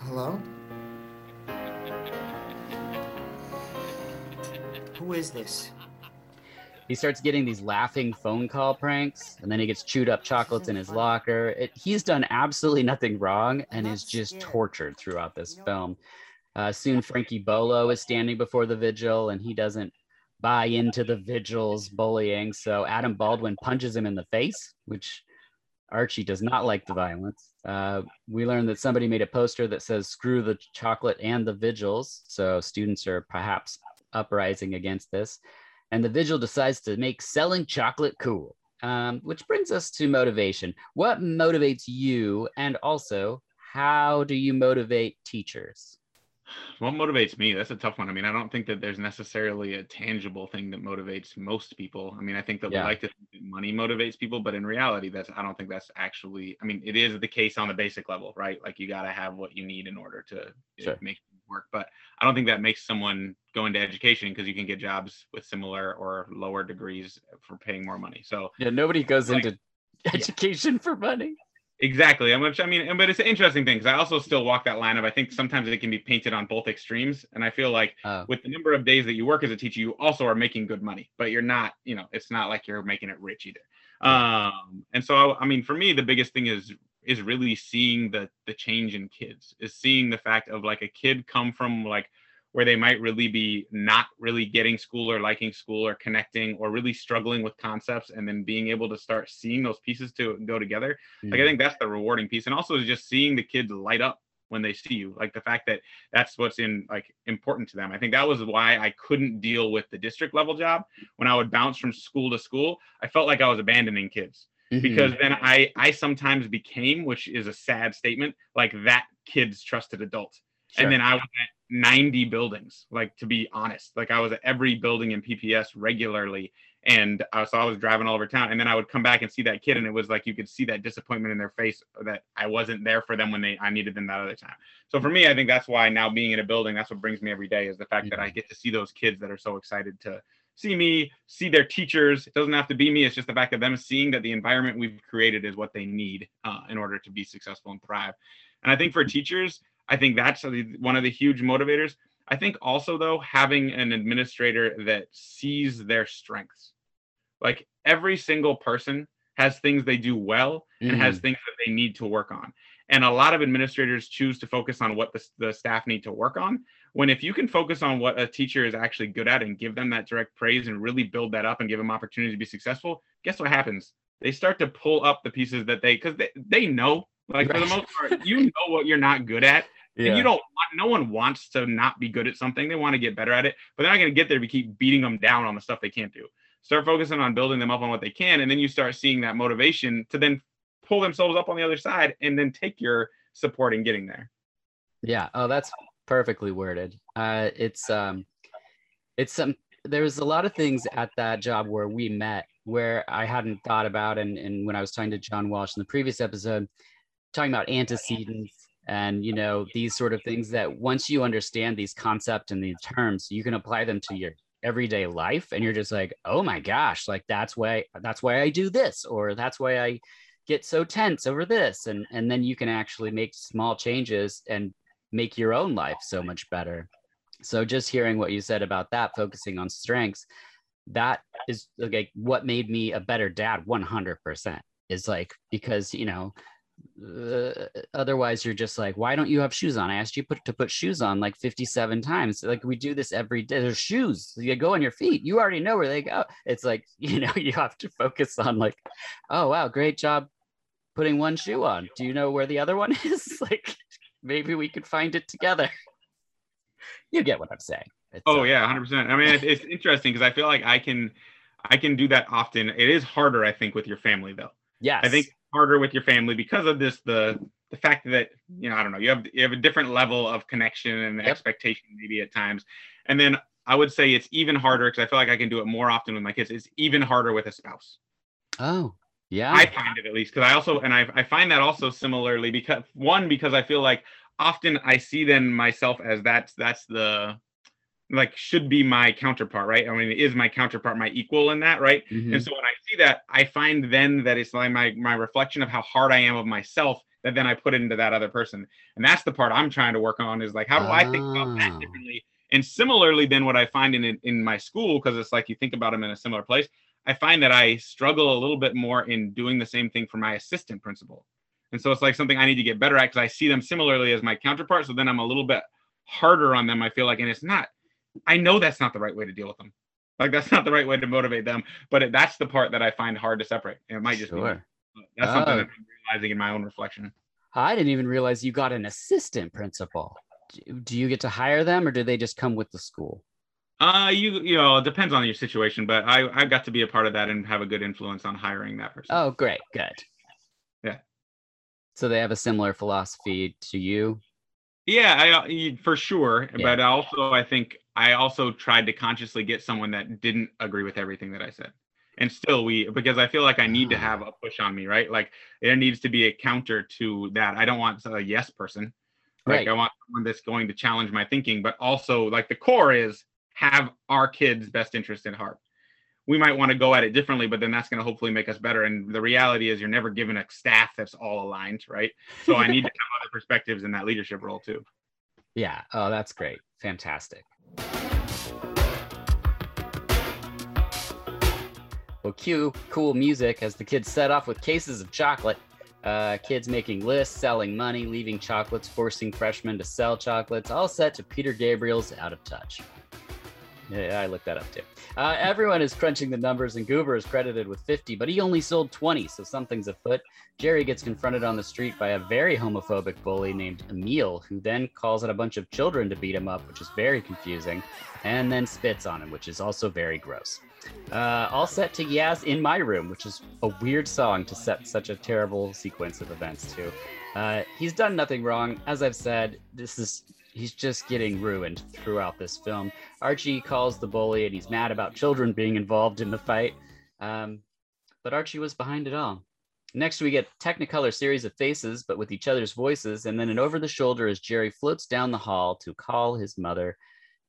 Hello? Who is this? He starts getting these laughing phone call pranks, and then he gets chewed up chocolates in his locker. It, he's done absolutely nothing wrong and is just tortured throughout this film. Uh, soon, Frankie Bolo is standing before the vigil, and he doesn't buy into the vigil's bullying. So Adam Baldwin punches him in the face, which Archie does not like the violence. Uh, we learned that somebody made a poster that says "Screw the chocolate and the vigils," so students are perhaps uprising against this. And the vigil decides to make selling chocolate cool, um, which brings us to motivation. What motivates you, and also how do you motivate teachers? What motivates me? That's a tough one. I mean, I don't think that there's necessarily a tangible thing that motivates most people. I mean, I think that Yeah. we like to think that money motivates people, but in reality, that's I don't think that's actually. I mean, it is the case on the basic level, right? Like you got to have what you need in order to uh, Sure. make work. But I don't think that makes someone go into education because you can get jobs with similar or lower degrees for paying more money. So Yeah, nobody goes Like- into education for money. Exactly. I'm I mean, but it's an interesting thing because I also still walk that line of I think sometimes it can be painted on both extremes, and I feel like Oh. with the number of days that you work as a teacher, you also are making good money, but you're not, you know, it's not like you're making it rich either. Um, and so I mean, for me, the biggest thing is is really seeing the the change in kids, is seeing the fact of like a kid come from like where they might really be not really getting school or liking school or connecting or really struggling with concepts and then being able to start seeing those pieces to go together mm-hmm. like i mm. think that's the rewarding piece and also just seeing the kids light up when they see you like the fact that that's what's in like important to them i think that was why i couldn't deal with the district level job when i would bounce from school to school i felt like i was abandoning kids mm-hmm. because then i i sometimes became which is a sad statement like that kid's trusted adult sure. and then i was at 90 buildings like to be honest like i was at every building in pps regularly and uh, so I was driving all over town, and then I would come back and see that kid, and it was like you could see that disappointment in their face that I wasn't there for them when they I needed them that other time. So for me, I think that's why now being in a building, that's what brings me every day is the fact mm-hmm. that I mm-hmm. get to see those kids that are so excited to see me, see their teachers. It doesn't have to be me; it's just the fact of them seeing that the environment we've created is what they need uh, in order to be successful and thrive. And I think for teachers, I think that's one of the huge motivators. I think also though having an administrator that sees their strengths. Like every single person has things they do well and mm. has things that they need to work on. And a lot of administrators choose to focus on what the, the staff need to work on. When if you can focus on what a teacher is actually good at and give them that direct praise and really build that up and give them opportunity to be successful, guess what happens? They start to pull up the pieces that they because they, they know like right. for the most part, you know what you're not good at. Yeah. And you don't want, no one wants to not be good at something. They want to get better at it, but they're not going to get there if you keep beating them down on the stuff they can't do. Start focusing on building them up on what they can, and then you start seeing that motivation to then pull themselves up on the other side and then take your support in getting there. Yeah. Oh, that's perfectly worded. Uh, it's um, it's some. There's a lot of things at that job where we met where I hadn't thought about, and and when I was talking to John Walsh in the previous episode, talking about antecedents and you know these sort of things that once you understand these concepts and these terms you can apply them to your everyday life and you're just like oh my gosh like that's why that's why i do this or that's why i get so tense over this and and then you can actually make small changes and make your own life so much better. So just hearing what you said about that focusing on strengths that is like what made me a better dad 100% is like because you know uh, otherwise you're just like why don't you have shoes on? I asked you put, to put shoes on like 57 times. Like we do this every day. There's shoes. You go on your feet. You already know where they go. It's like you know you have to focus on like oh wow great job putting one shoe on. Do you know where the other one is? Like maybe we could find it together. You get what i'm saying. It's, oh uh, yeah 100% i mean it's, it's interesting because i feel like i can i can do that often. It is harder i think with your family though. Yeah i think harder with your family because of this the the fact that you know i don't know you have you have a different level of connection and yep. expectation maybe at times. And then i would say it's even harder because i feel like i can do it more often with my kids. It's even harder with a spouse. Oh yeah. I find it at least because i also and I, I find that also similarly because one because i feel like often i see then myself as that's that's the like should be my counterpart, right? I mean, is my counterpart my equal in that, right? Mm-hmm. And so when I see that, I find then that it's like my my reflection of how hard I am of myself that then I put into that other person. And that's the part I'm trying to work on is like how do ah. I think about that ah. differently? And similarly, then what I find in in my school, because it's like you think about them in a similar place, I find that I struggle a little bit more in doing the same thing for my assistant principal. And so it's like something I need to get better at because I see them similarly as my counterpart. So then I'm a little bit harder on them, I feel like, and it's not I know that's not the right way to deal with them. Like that's not the right way to motivate them. But it, that's the part that I find hard to separate. And it might just sure. be that's something that I'm realizing in my own reflection. I didn't even realize you got an assistant principal. Do you get to hire them, or do they just come with the school? Uh, you you know, it depends on your situation, but I I got to be a part of that and have a good influence on hiring that person. Oh, great, good. Yeah. So they have a similar philosophy to you. Yeah, I, uh, for sure. Yeah. But also, I think I also tried to consciously get someone that didn't agree with everything that I said. And still, we because I feel like I need to ah. have a push on me, right? Like there needs to be a counter to that. I don't want a yes person. Like right. I want someone that's going to challenge my thinking, but also like the core is have our kids' best interest in heart. We might want to go at it differently, but then that's going to hopefully make us better. And the reality is, you're never given a staff that's all aligned, right? So I need to have other perspectives in that leadership role too. Yeah. Oh, that's great. Fantastic. Well, cue cool music as the kids set off with cases of chocolate. Uh, kids making lists, selling money, leaving chocolates, forcing freshmen to sell chocolates, all set to Peter Gabriel's Out of Touch. Yeah, I looked that up too. Uh, everyone is crunching the numbers, and Goober is credited with 50, but he only sold 20, so something's afoot. Jerry gets confronted on the street by a very homophobic bully named Emile, who then calls out a bunch of children to beat him up, which is very confusing, and then spits on him, which is also very gross. Uh, all set to Yaz in My Room, which is a weird song to set such a terrible sequence of events to. Uh, he's done nothing wrong. As I've said, this is he's just getting ruined throughout this film. Archie calls the bully and he's mad about children being involved in the fight. Um, but Archie was behind it all. Next, we get Technicolor series of faces, but with each other's voices, and then an over the shoulder as Jerry floats down the hall to call his mother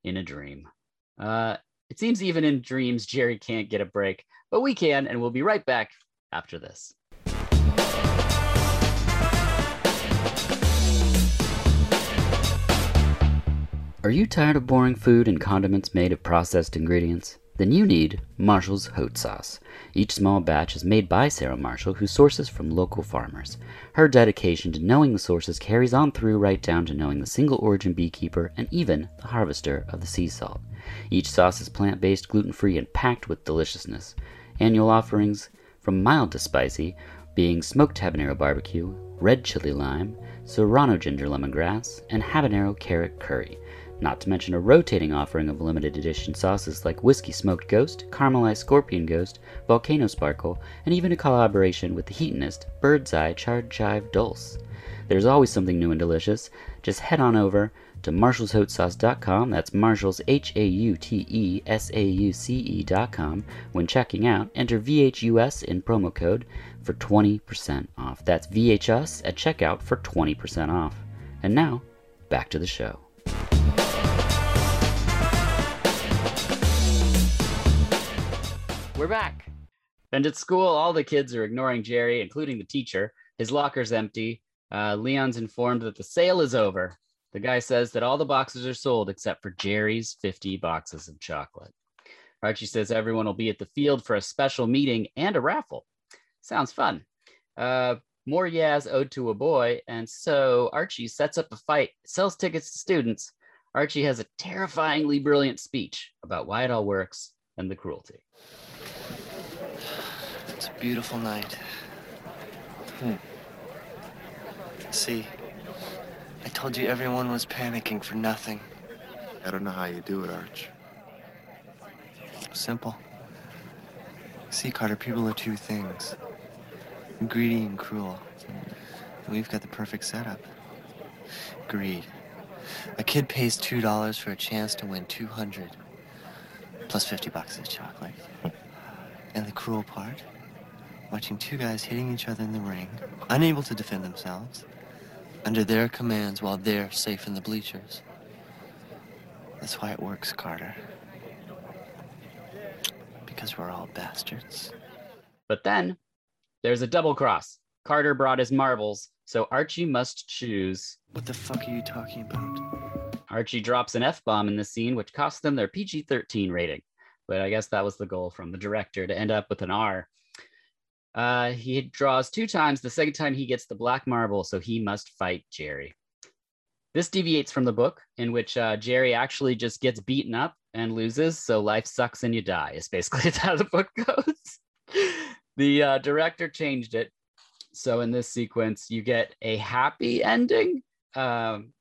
in a dream. Uh, it seems even in dreams, Jerry can't get a break, but we can, and we'll be right back after this. Are you tired of boring food and condiments made of processed ingredients? Then you need Marshall's Haute Sauce. Each small batch is made by Sarah Marshall, who sources from local farmers. Her dedication to knowing the sources carries on through right down to knowing the single origin beekeeper and even the harvester of the sea salt. Each sauce is plant based, gluten free, and packed with deliciousness. Annual offerings from mild to spicy being smoked habanero barbecue, red chili lime, serrano ginger lemongrass, and habanero carrot curry not to mention a rotating offering of limited edition sauces like Whiskey Smoked Ghost, Caramelized Scorpion Ghost, Volcano Sparkle, and even a collaboration with the Heatonist Bird's Eye Charred Chive Dulce. There's always something new and delicious. Just head on over to marshallshautesauce.com. That's Marshalls H A U T E S A U C E.com. When checking out, enter VHUS in promo code for 20% off. That's VHUS at checkout for 20% off. And now, back to the show. We're back. And at school, all the kids are ignoring Jerry, including the teacher. His locker's empty. Uh, Leon's informed that the sale is over. The guy says that all the boxes are sold except for Jerry's 50 boxes of chocolate. Archie says everyone will be at the field for a special meeting and a raffle. Sounds fun. Uh, more Yaz Ode to a boy, and so Archie sets up a fight, sells tickets to students. Archie has a terrifyingly brilliant speech about why it all works and the cruelty. Beautiful night. Hmm. See, I told you everyone was panicking for nothing. I don't know how you do it, Arch. Simple. See, Carter, people are two things greedy and cruel. And we've got the perfect setup greed. A kid pays $2 for a chance to win 200 plus 50 bucks of chocolate. And the cruel part? Watching two guys hitting each other in the ring, unable to defend themselves, under their commands while they're safe in the bleachers. That's why it works, Carter. Because we're all bastards. But then there's a double cross. Carter brought his marbles, so Archie must choose. What the fuck are you talking about? Archie drops an F bomb in the scene, which costs them their PG 13 rating. But I guess that was the goal from the director to end up with an R. Uh, he draws two times. The second time he gets the black marble, so he must fight Jerry. This deviates from the book, in which uh, Jerry actually just gets beaten up and loses. So life sucks and you die. Is basically how the book goes. the uh, director changed it. So in this sequence, you get a happy ending. Um,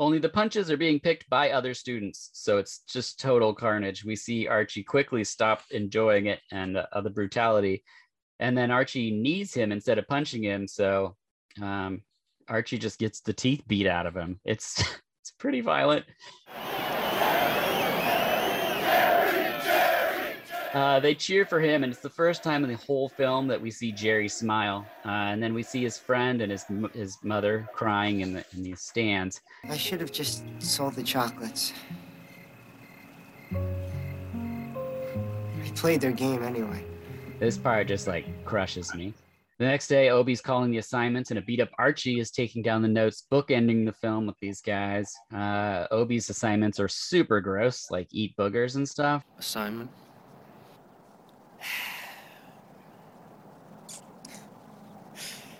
only the punches are being picked by other students. So it's just total carnage. We see Archie quickly stop enjoying it and uh, the brutality and then Archie knees him instead of punching him. So um, Archie just gets the teeth beat out of him. It's it's pretty violent. Uh, they cheer for him, and it's the first time in the whole film that we see Jerry smile. Uh, and then we see his friend and his his mother crying in the in the stands. I should have just sold the chocolates. I played their game anyway. This part just like crushes me. The next day, Obie's calling the assignments, and a beat up Archie is taking down the notes, bookending the film with these guys. Uh, Obie's assignments are super gross, like eat boogers and stuff. Assignment.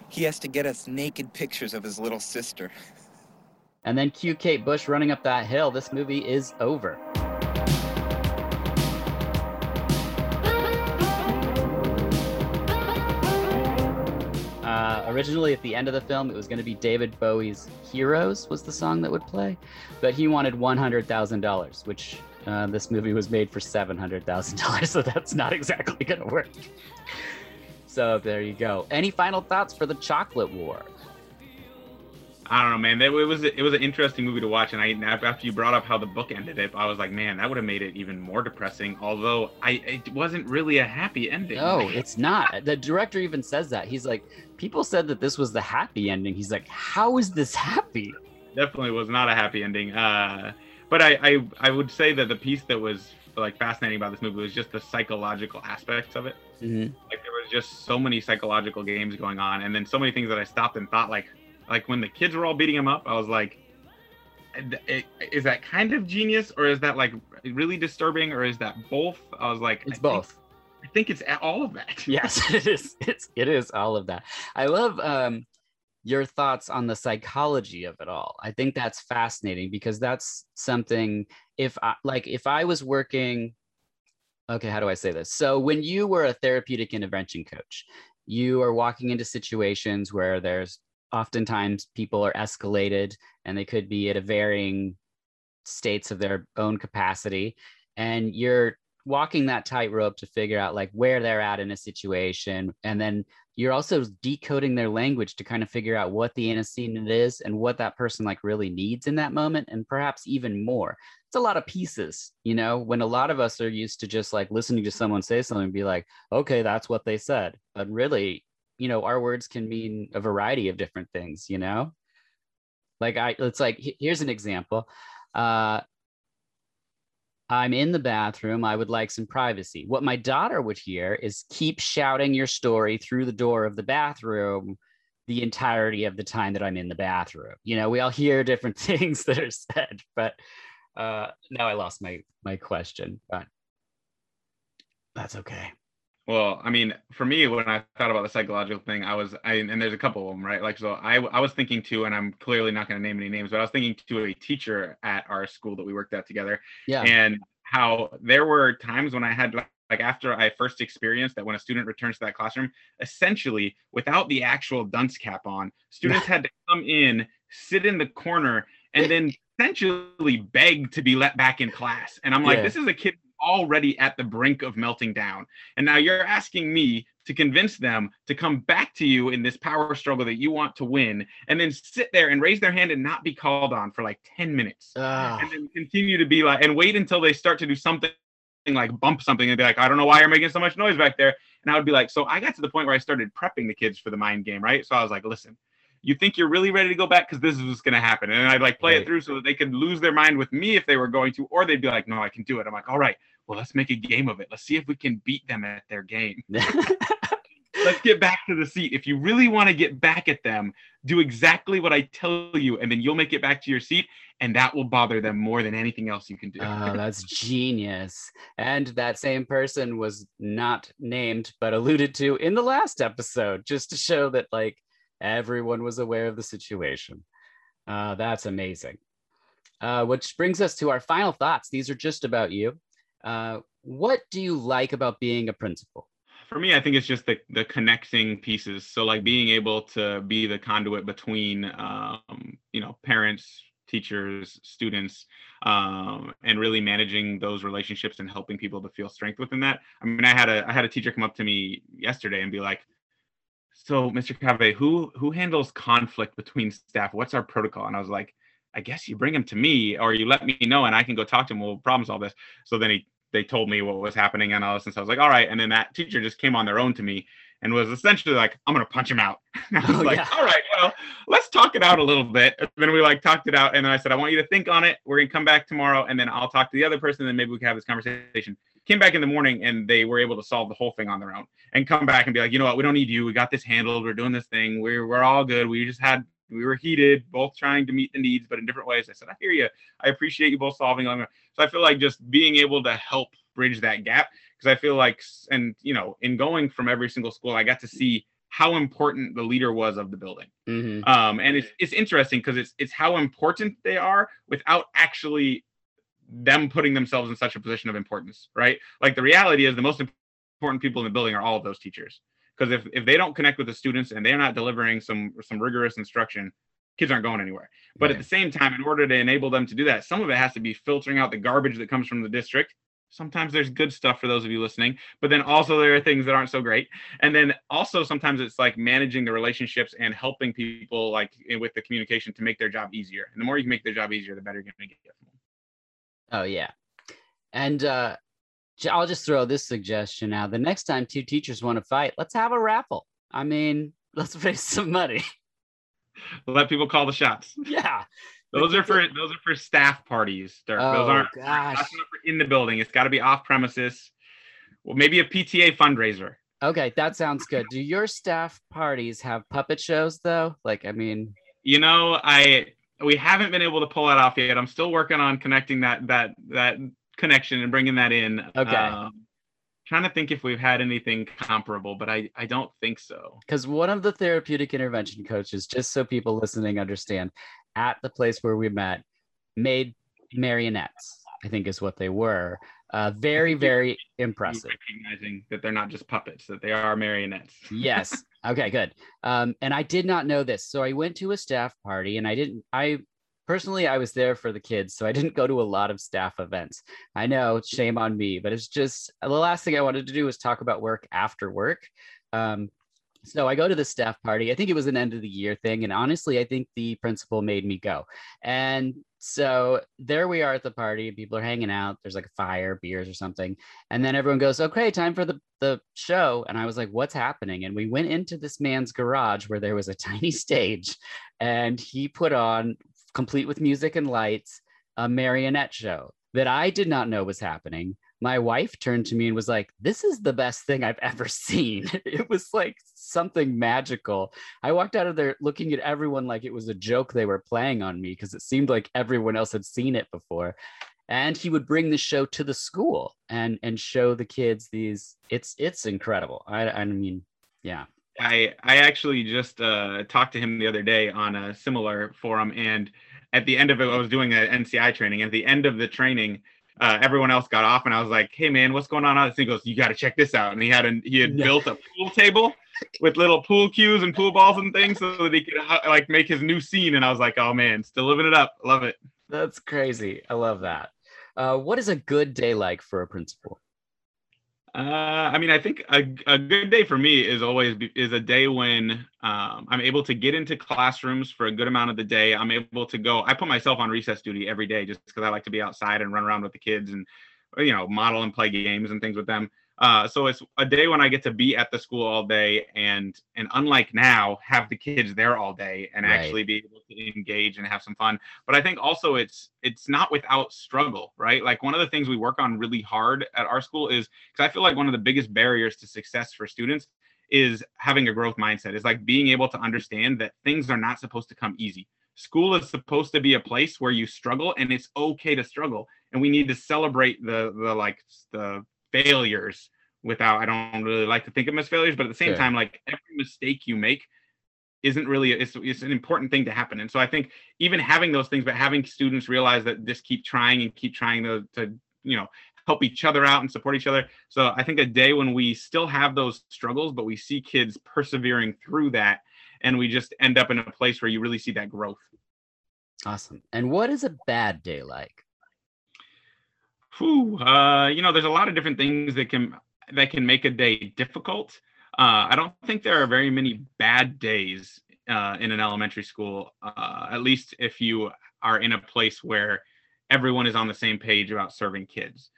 He has to get us naked pictures of his little sister. And then cue Kate Bush running up that hill. This movie is over. Originally, at the end of the film, it was going to be David Bowie's "Heroes" was the song that would play, but he wanted one hundred thousand dollars, which uh, this movie was made for seven hundred thousand dollars, so that's not exactly going to work. So there you go. Any final thoughts for the Chocolate War? I don't know, man. It was it was an interesting movie to watch, and I after you brought up how the book ended, it I was like, man, that would have made it even more depressing. Although I it wasn't really a happy ending. No, it's not. The director even says that. He's like, people said that this was the happy ending. He's like, how is this happy? Definitely was not a happy ending. Uh, but I, I I would say that the piece that was like fascinating about this movie was just the psychological aspects of it. Mm-hmm. Like there was just so many psychological games going on, and then so many things that I stopped and thought like like when the kids were all beating him up, I was like, is that kind of genius or is that like really disturbing or is that both? I was like, it's I both. Think, I think it's all of that. yes, it is. It's it is all of that. I love um your thoughts on the psychology of it all. I think that's fascinating because that's something if I like if I was working okay, how do I say this? So when you were a therapeutic intervention coach, you are walking into situations where there's oftentimes people are escalated and they could be at a varying states of their own capacity. And you're walking that tightrope to figure out like where they're at in a situation. And then you're also decoding their language to kind of figure out what the antecedent is and what that person like really needs in that moment and perhaps even more. It's a lot of pieces you know when a lot of us are used to just like listening to someone say something and be like okay that's what they said. But really you know our words can mean a variety of different things you know? Like i it's like here's an example. Uh i'm in the bathroom. I would like some privacy. What my daughter would hear is keep shouting your story through the door of the bathroom the entirety of the time that i'm in the bathroom. You know we all hear different things that are said but uh now i lost my my question but that's okay well, I mean, for me, when I thought about the psychological thing, I was, I, and there's a couple of them, right? Like, so I, I was thinking too, and I'm clearly not going to name any names, but I was thinking to a teacher at our school that we worked at together, yeah, and how there were times when I had like after I first experienced that when a student returns to that classroom, essentially without the actual dunce cap on, students had to come in, sit in the corner, and then essentially beg to be let back in class. And I'm like, Yeah. this is a kid already at the brink of melting down. And now you're asking me to convince them to come back to you in this power struggle that you want to win, and then sit there and raise their hand and not be called on for like 10 minutes. Ah. And then continue to be like, and wait until they start to do something like bump something and be like, I don't know why you're making so much noise back there. And I would be like, so I got to the point where I started prepping the kids for the mind game, right? So I was like, listen, you think you're really ready to go back because this is what's going to happen. And I'd like play Right. it through so that they could lose their mind with me if they were going to, or they'd be like, no, I can do it. I'm like, all right, well, let's make a game of it. Let's see if we can beat them at their game. let's get back to the seat. If you really want to get back at them, do exactly what I tell you, and then you'll make it back to your seat, and that will bother them more than anything else you can do. Oh, that's genius. And that same person was not named, but alluded to in the last episode, just to show that like everyone was aware of the situation. Uh, that's amazing. Uh, which brings us to our final thoughts. These are just about you. Uh, what do you like about being a principal? for me, I think it's just the the connecting pieces. So like being able to be the conduit between um, you know parents, teachers, students, um, and really managing those relationships and helping people to feel strength within that. I mean, I had a I had a teacher come up to me yesterday and be like, "So, Mr. Cave, who who handles conflict between staff? What's our protocol?" And I was like, "I guess you bring him to me, or you let me know, and I can go talk to him. We'll problem solve this." So then he they told me what was happening and all this, and so I was like, "All right." And then that teacher just came on their own to me and was essentially like, "I'm gonna punch him out." And I was Oh, like, yeah. "All right, well, let's talk it out a little bit." And then we like talked it out, and then I said, "I want you to think on it. We're gonna come back tomorrow, and then I'll talk to the other person, and then maybe we can have this conversation." Came back in the morning, and they were able to solve the whole thing on their own, and come back and be like, "You know what? We don't need you. We got this handled. We're doing this thing. We're we're all good. We just had." We were heated, both trying to meet the needs, but in different ways. I said, I hear you. I appreciate you both solving. So I feel like just being able to help bridge that gap because I feel like, and you know, in going from every single school, I got to see how important the leader was of the building. Mhm. Um, and it's it's interesting because it's it's how important they are without actually them putting themselves in such a position of importance, right? Like the reality is the most important people in the building are all of those teachers. Because if, if they don't connect with the students and they're not delivering some some rigorous instruction, kids aren't going anywhere. But at the same time, in order to enable them to do that, some of it has to be filtering out the garbage that comes from the district. Sometimes there's good stuff for those of you listening, but then also there are things that aren't so great. And then also sometimes it's like managing the relationships and helping people like eh, with the communication to make their job easier. And the more you can make their job easier, the better you're going to get. Oh yeah. And uh I'll just throw this suggestion out. The next time two teachers want to fight, let's have a raffle. I mean, let's raise some money. Let people call the shots. Yeah. Those are for those are for staff parties. Dirk. those Oh, aren't gosh. that's not for in the building. It's got to be off premises. Well, maybe a PTA fundraiser. Okay, that sounds good. Do your staff parties have puppet shows though? Like, I mean, You know, I we haven't been able to pull that off yet. I'm still working on connecting that that that connection and bringing that in. Okay. Um, trying to think if we've had anything comparable, but I I don't think so. because one of the therapeutic intervention coaches, just so people listening understand, at the place where we met, made marionettes. I think is what they were. Uh, very, very impressive. Recognizing that they're not just puppets, that they are marionettes. yes. Okay, good. Um, and I did not know this. So I went to a staff party and I didn't, I personally, I was there for the kids. So I didn't go to a lot of staff events. I know, shame on me, but it's just the last thing I wanted to do was talk about work after work. Um, so I go to the staff party. I think it was an end of the year thing. And honestly, I think the principal made me go. And so there we are at the party. People are hanging out. There's like a fire, beers or something. And then everyone goes, okay, time for the, the show. And I was like, what's happening? And we went into this man's garage where there was a tiny stage and he put on, complete with music and lights, a marionette show that I did not know was happening. My wife turned to me and was like, This is the best thing I've ever seen. It was like something magical. I walked out of there looking at everyone like it was a joke they were playing on me because it seemed like everyone else had seen it before and he would bring the show to the school and and show the kids these it's it's incredible i i mean yeah I I actually just uh, talked to him the other day on a similar forum, and at the end of it, I was doing an NCI training. At the end of the training, uh, everyone else got off, and I was like, "Hey man, what's going on?" And he goes, "You got to check this out." And he had a he had built a pool table with little pool cues and pool balls and things, so that he could uh, like make his new scene. And I was like, "Oh man, still living it up. Love it." that's crazy i love that uh, what is a good day like for a principal Uh, I mean, I think a, a good day for me is always is a day when um, I'm able to get into classrooms for a good amount of the day. I'm able to go. I put myself on recess duty every day just because I like to be outside and run around with the kids and you know model and play games and things with them. Uh, so it's a day when I get to be at the school all day and and unlike now, have the kids there all day and Right. actually be able to engage and have some fun. But I think also it's it's not without struggle, right? Like one of the things we work on really hard at our school is because I feel like one of the biggest barriers to success for students is having a growth mindset. Is like being able to understand that things are not supposed to come easy. School is supposed to be a place where you struggle and it's okay to struggle. And we need to celebrate the the like the failures without I don't really like to think of them as failures, but at the same time, like every mistake you make isn't really it's, it's an important thing to happen. And so i think even having those things but having students realize that just keep trying and keep trying to, to you know help each other out and support each other. So i think a day when we still have those struggles but we see kids persevering through that and we just end up in a place where you really see that growth. Awesome. And what is a bad day like Whew, uh, you know, there's a lot of different things that can that can make a day difficult. Uh, I don't think there are very many bad days uh, in an elementary school, uh, at least if you are in a place where everyone is on the same page about serving kids.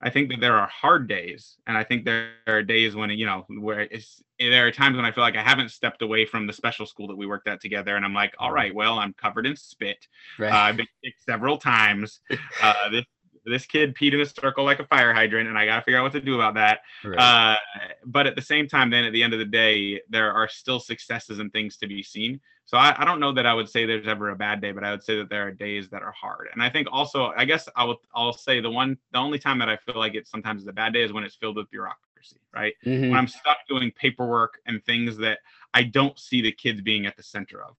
I think that there are hard days, and I think there are days when you know where it's there are times when I feel like I haven't stepped away from the special school that we worked at together, and I'm like, all right, well, I'm covered in spit. Right. Uh, I've been kicked several times. Uh, this this kid peed in a circle like a fire hydrant, and I got to figure out what to do about that. Right. Uh, but at the same time, then at the end of the day, there are still successes and things to be seen. So I, I don't know that I would say there's ever a bad day, but I would say that there are days that are hard. And I think also, I guess I would I'll say the one the only time that I feel like it sometimes is a bad day is when it's filled with bureaucracy. right? Mhm. When I'm stuck doing paperwork and things that I don't see the kids being at the center of.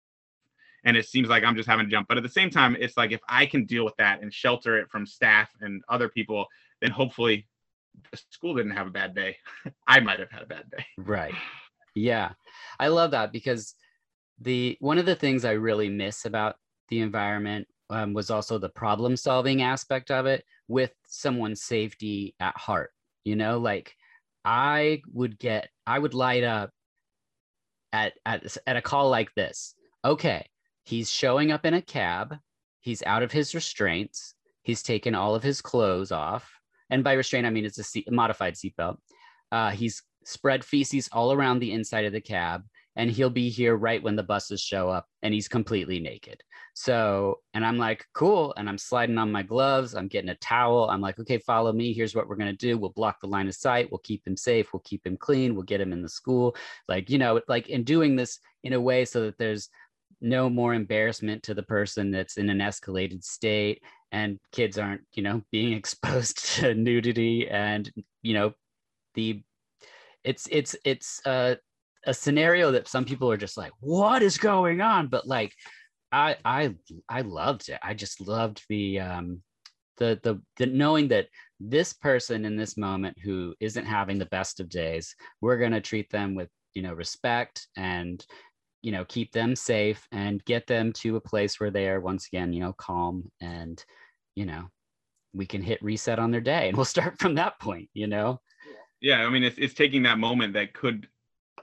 And it seems like I'm just having to jump. But at the same time, it's like if I can deal with that and shelter it from staff and other people, then hopefully the school didn't have a bad day. I might have had a bad day. Right. Yeah. I love that because the one of the things I really miss about the environment um, was also the problem solving aspect of it with someone's safety at heart. You know, like I would get, I would light up at at at a call like this. Okay, he's showing up in a cab. He's out of his restraints. He's taken all of his clothes off, and by restraint I mean it's a seat, modified seatbelt. Uh, he's spread feces all around the inside of the cab, and he'll be here right when the buses show up, and he's completely naked. So, and I'm like, cool. And I'm sliding on my gloves. I'm getting a towel. I'm like, okay, follow me. Here's what we're going to do. We'll block the line of sight. We'll keep him safe. We'll keep him clean. We'll get him in the school. Like, you know, like in doing this in a way so that there's no more embarrassment to the person that's in an escalated state and kids aren't, you know, being exposed to nudity and, you know, the, it's, it's, it's, uh, a scenario that some people are just like, what is going on? But like, I I I loved it. I just loved the um the the the knowing that this person in this moment who isn't having the best of days, we're gonna treat them with you know respect and you know keep them safe and get them to a place where they are once again you know calm and you know we can hit reset on their day and we'll start from that point you know Yeah, I mean, it's it's taking that moment that could,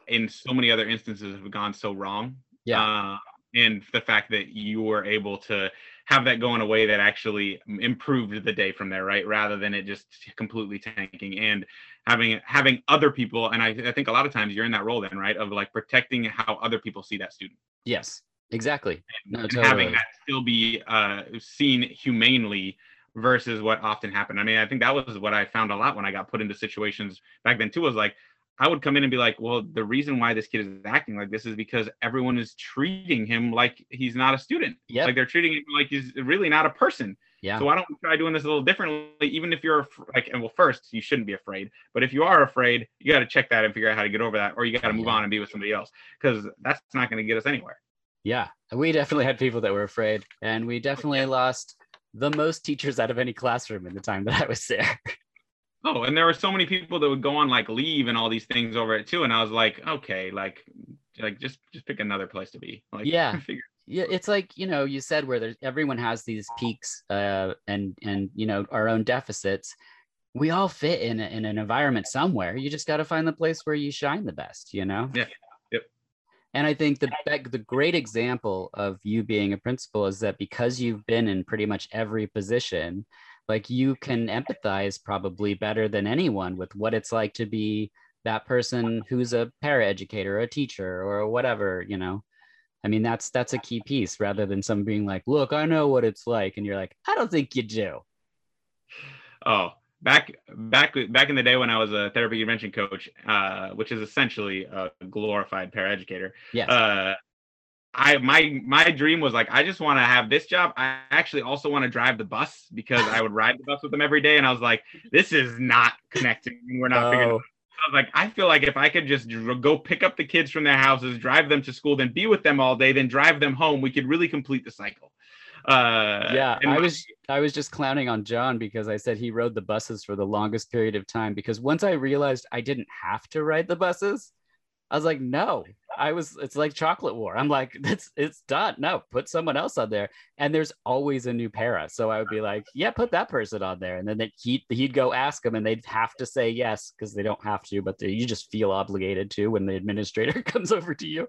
in so many other instances, have gone so wrong. Yeah. Uh, and the fact that you were able to have that go in a way that actually improved the day from there, right? Rather than it just completely tanking and having having other people. And I, I think a lot of times you're in that role then, right? Of like protecting how other people see that student. yes exactly no and totally having that still be uh, seen humanely versus what often happened. I mean, I think that was what I found a lot when I got put into situations back then too. Was like I would come in and be like, well, the reason why this kid is acting like this is because everyone is treating him like he's not a student. Yep. Like they're treating him like he's really not a person. Yeah. So why don't we try doing this a little differently? Even if you're like, and well, first you shouldn't be afraid, but if you are afraid, you got to check that and figure out how to get over that, or you got to move on and be with somebody else because that's not going to get us anywhere. Yeah, we definitely had people that were afraid, and we definitely lost the most teachers out of any classroom in the time that I was there. Oh, and there were so many people that would go on like leave and all these things over it too, and I was like, okay, like, like just just pick another place to be. Like, yeah, figure. yeah, it's like you know you said where there's everyone has these peaks, uh, and and you know our own deficits. We all fit in a, in an environment somewhere. You just got to find the place where you shine the best. You know. Yeah. Yep. And I think the the great example of you being a principal is that because you've been in pretty much every position, like you can empathize probably better than anyone with what it's like to be that person who's a paraeducator, or a teacher, or whatever, you know. I mean, that's that's a key piece rather than some being like, "Look, I know what it's like," and you're like, "I don't think you do." Oh, back back back in the day when I was a therapy intervention coach, uh, which is essentially a glorified paraeducator. Yeah. Uh, I my my dream was like I just want to have this job. I actually also want to drive the bus because I would ride the bus with them every day, and I was like, this is not connecting. We're not figuring. it Oh. out. I was like, I feel like if I could just go pick up the kids from their houses, drive them to school, then be with them all day, then drive them home, we could really complete the cycle. Uh, yeah, I my- was I was just clowning on John because I said he rode the buses for the longest period of time because once I realized I didn't have to ride the buses, I was like, no, I was it's like chocolate war. I'm like, it's it's done. No, put someone else on there. And there's always a new para. So I would be like, yeah, put that person on there. And then he'd he'd go ask them and they'd have to say yes because they don't have to, but they, you just feel obligated to when the administrator comes over to you.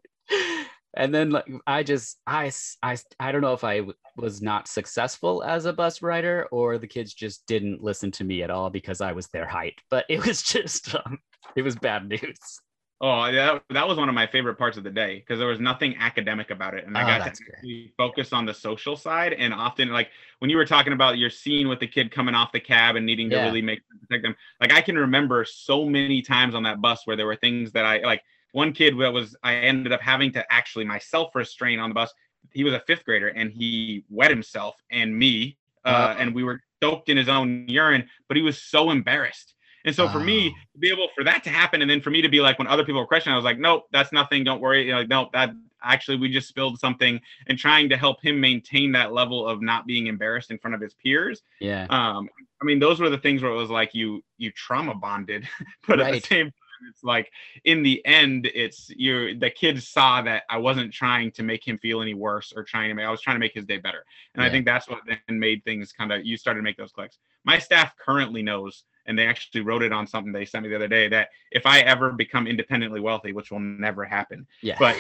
And then like I just i i, I don't know if I w- was not successful as a bus rider or the kids just didn't listen to me at all because I was their height. But it was just um, it was bad news. Oh, yeah, that was one of my favorite parts of the day because there was nothing academic about it, and I Oh, got to great. focus on the social side. And often, like when you were talking about your scene with the kid coming off the cab and needing to Yeah. really make protect them, like I can remember so many times on that bus where there were things that I like. One kid that was I ended up having to actually myself restrain on the bus. He was a fifth grader and he wet himself and me, uh, Wow. and we were soaked in his own urine, but he was so embarrassed. And so for me to be able for that to happen, and then for me to be like when other people were questioning, I was like, nope, that's nothing. Don't worry. You know, like, nope, that actually we just spilled something, and trying to help him maintain that level of not being embarrassed in front of his peers. Yeah. Um, I mean, those were the things where it was like you you trauma bonded, but at the same time, it's like in the end, it's you. The kids saw that I wasn't trying to make him feel any worse or trying to make. I was trying to make his day better, and I think that's what then made things kind of. You started to make those clicks. My staff currently knows, and they actually wrote it on something they sent me the other day that if I ever become independently wealthy, which will never happen, Yeah. but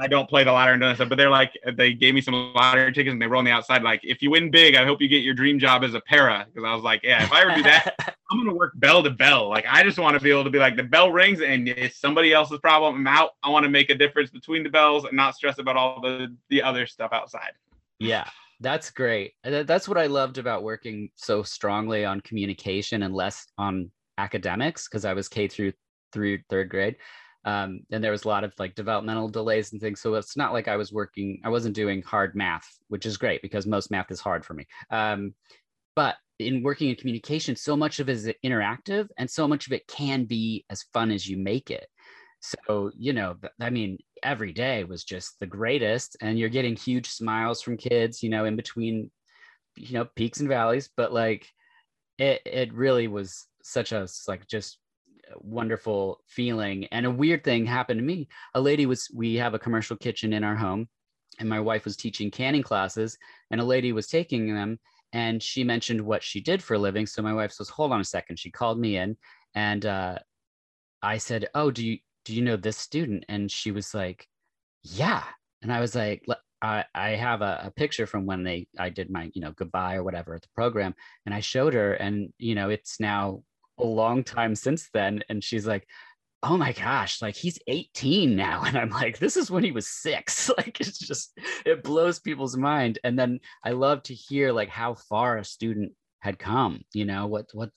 I don't play the lottery and stuff. But they're like, they gave me some lottery tickets and they wrote on the outside, like, if you win big, I hope you get your dream job as a para. Because I was like, yeah, if I ever do that, I'm gonna work bell to bell. Like, I just want to be able to be like, the bell rings and it's somebody else's problem. I'm out. I want to make a difference between the bells and not stress about all the the other stuff outside. Yeah, that's great. That's what I loved about working so strongly on communication and less on academics because I was K through through third grade. Um, and there was a lot of like developmental delays and things. So it's not like I was working, I wasn't doing hard math, which is great because most math is hard for me. Um, but in working in communication, so much of it is interactive and so much of it can be as fun as you make it. So, you know, I mean, every day was just the greatest. And you're getting huge smiles from kids, you know, in between, you know, peaks and valleys. But like, it, it really was such a like, just wonderful feeling. And a weird thing happened to me. A lady was, we have a commercial kitchen in our home, and my wife was teaching canning classes, and a lady was taking them. And she mentioned what she did for a living. So my wife says, hold on a second. She called me in and uh, I said, "Oh, do you do you know this student?" And she was like, "Yeah." And I was like, "I I have a, a picture from when they I did my you know goodbye or whatever at the program." And I showed her, and you know it's now a long time since then. And she's like, "Oh my gosh, like he's 18 now." And I'm like, "This is when he was six." Like it's just it blows people's mind. And then I love to hear like how far a student had come. You know what what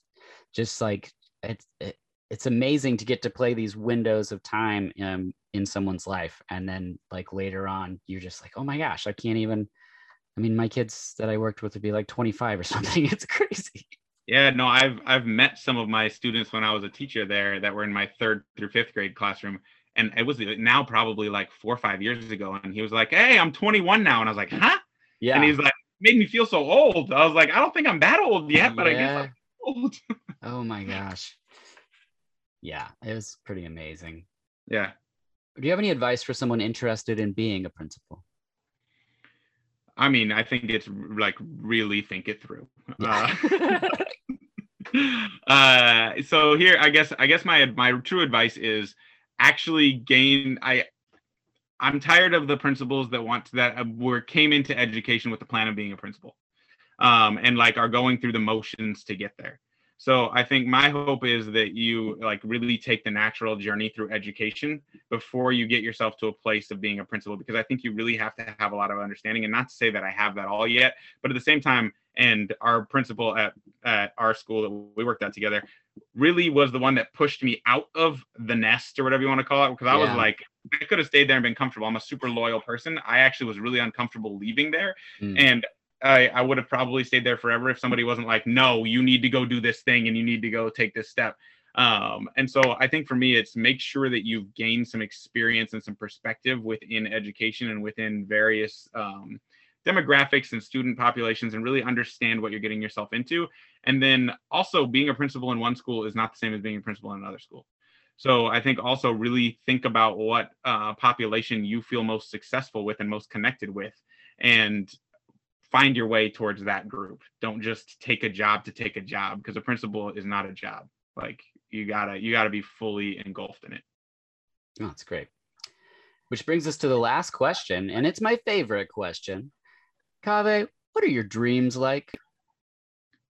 just like it's it, it's amazing to get to play these windows of time um, in someone's life. And then like later on you're just like oh my gosh i can't even i mean my kids that i worked with would be like 25 or something. It's crazy. Yeah, no, I've I've met some of my students when I was a teacher there that were in my third through fifth grade classroom, and it was now probably like four or five years ago, and he was like, "Hey, I'm 21 now," and I was like, "Huh?" yeah. And he's like, "Made me feel so old." I was like, "I don't think I'm that old yet, but I guess I'm old." oh my gosh yeah it was pretty amazing yeah. do you have any advice for someone interested in being a principal I mean, I think it's like really think it through. Uh, uh, so here, I guess, I guess my my true advice is actually gain. I I'm tired of the principals that want to, that uh, were came into education with the plan of being a principal, um, and like are going through the motions to get there. So I think my hope is that you like really take the natural journey through education before you get yourself to a place of being a principal because I think you really have to have a lot of understanding and not to say that I have that all yet, but at the same time and our principal at at our school that we worked at together really was the one that pushed me out of the nest or whatever you want to call it because I was like I could have stayed there and been comfortable. I'm a super loyal person. I actually was really uncomfortable leaving there Mm. and I, I would have probably stayed there forever if somebody wasn't like, no, you need to go do this thing and you need to go take this step. Um, and so I think for me, it's make sure that you've gained some experience and some perspective within education and within various um, demographics and student populations and really understand what you're getting yourself into. And then also being a principal in one school is not the same as being a principal in another school. So I think also really think about what uh, population you feel most successful with and most connected with, and find your way towards that group. Don't just take a job to take a job because a principal is not a job. Like you gotta you gotta be fully engulfed in it. Oh, that's great. Which brings us to the last question, and it's my favorite question. Kaveh, what are your dreams like?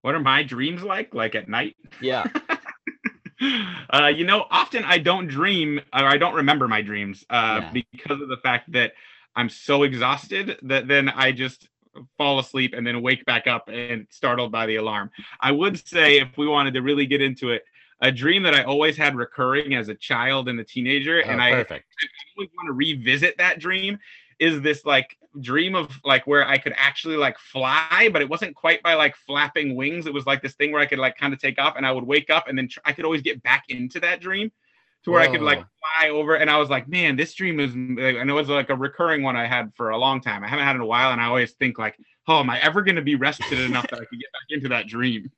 What are my dreams like? Like at night? Yeah. uh, you know, often I don't dream or I don't remember my dreams uh, Yeah. because of the fact that I'm so exhausted that then I just fall asleep and then wake back up and startled by the alarm. I would say, if we wanted to really get into it, a dream that I always had recurring as a child and a teenager, oh, and Oh, I perfect. I always want to revisit that dream is this like dream of like where I could actually like fly, but it wasn't quite by like flapping wings. It was like this thing where I could like kind of take off and I would wake up and then tr- I could always get back into that dream to where I could like fly over. And I was like, man, this dream is, and it was like a recurring one I had for a long time. I haven't had it in a while. And I always think like, oh, am I ever going to be rested enough that I could get back into that dream?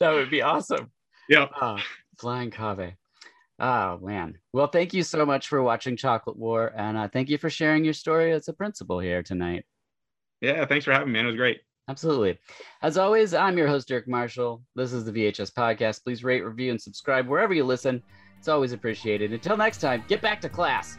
That would be awesome. Yep. Ah, flying Kaveh. Oh man. Well, thank you so much for watching Chocolate War, and uh, thank you for sharing your story as a principal here tonight. Yeah. Thanks for having me, man. It was great. Absolutely. As always, I'm your host, Dirk Marshall. This is the VHS Podcast. Please rate, review, and subscribe wherever you listen. It's always appreciated. Until next time, get back to class.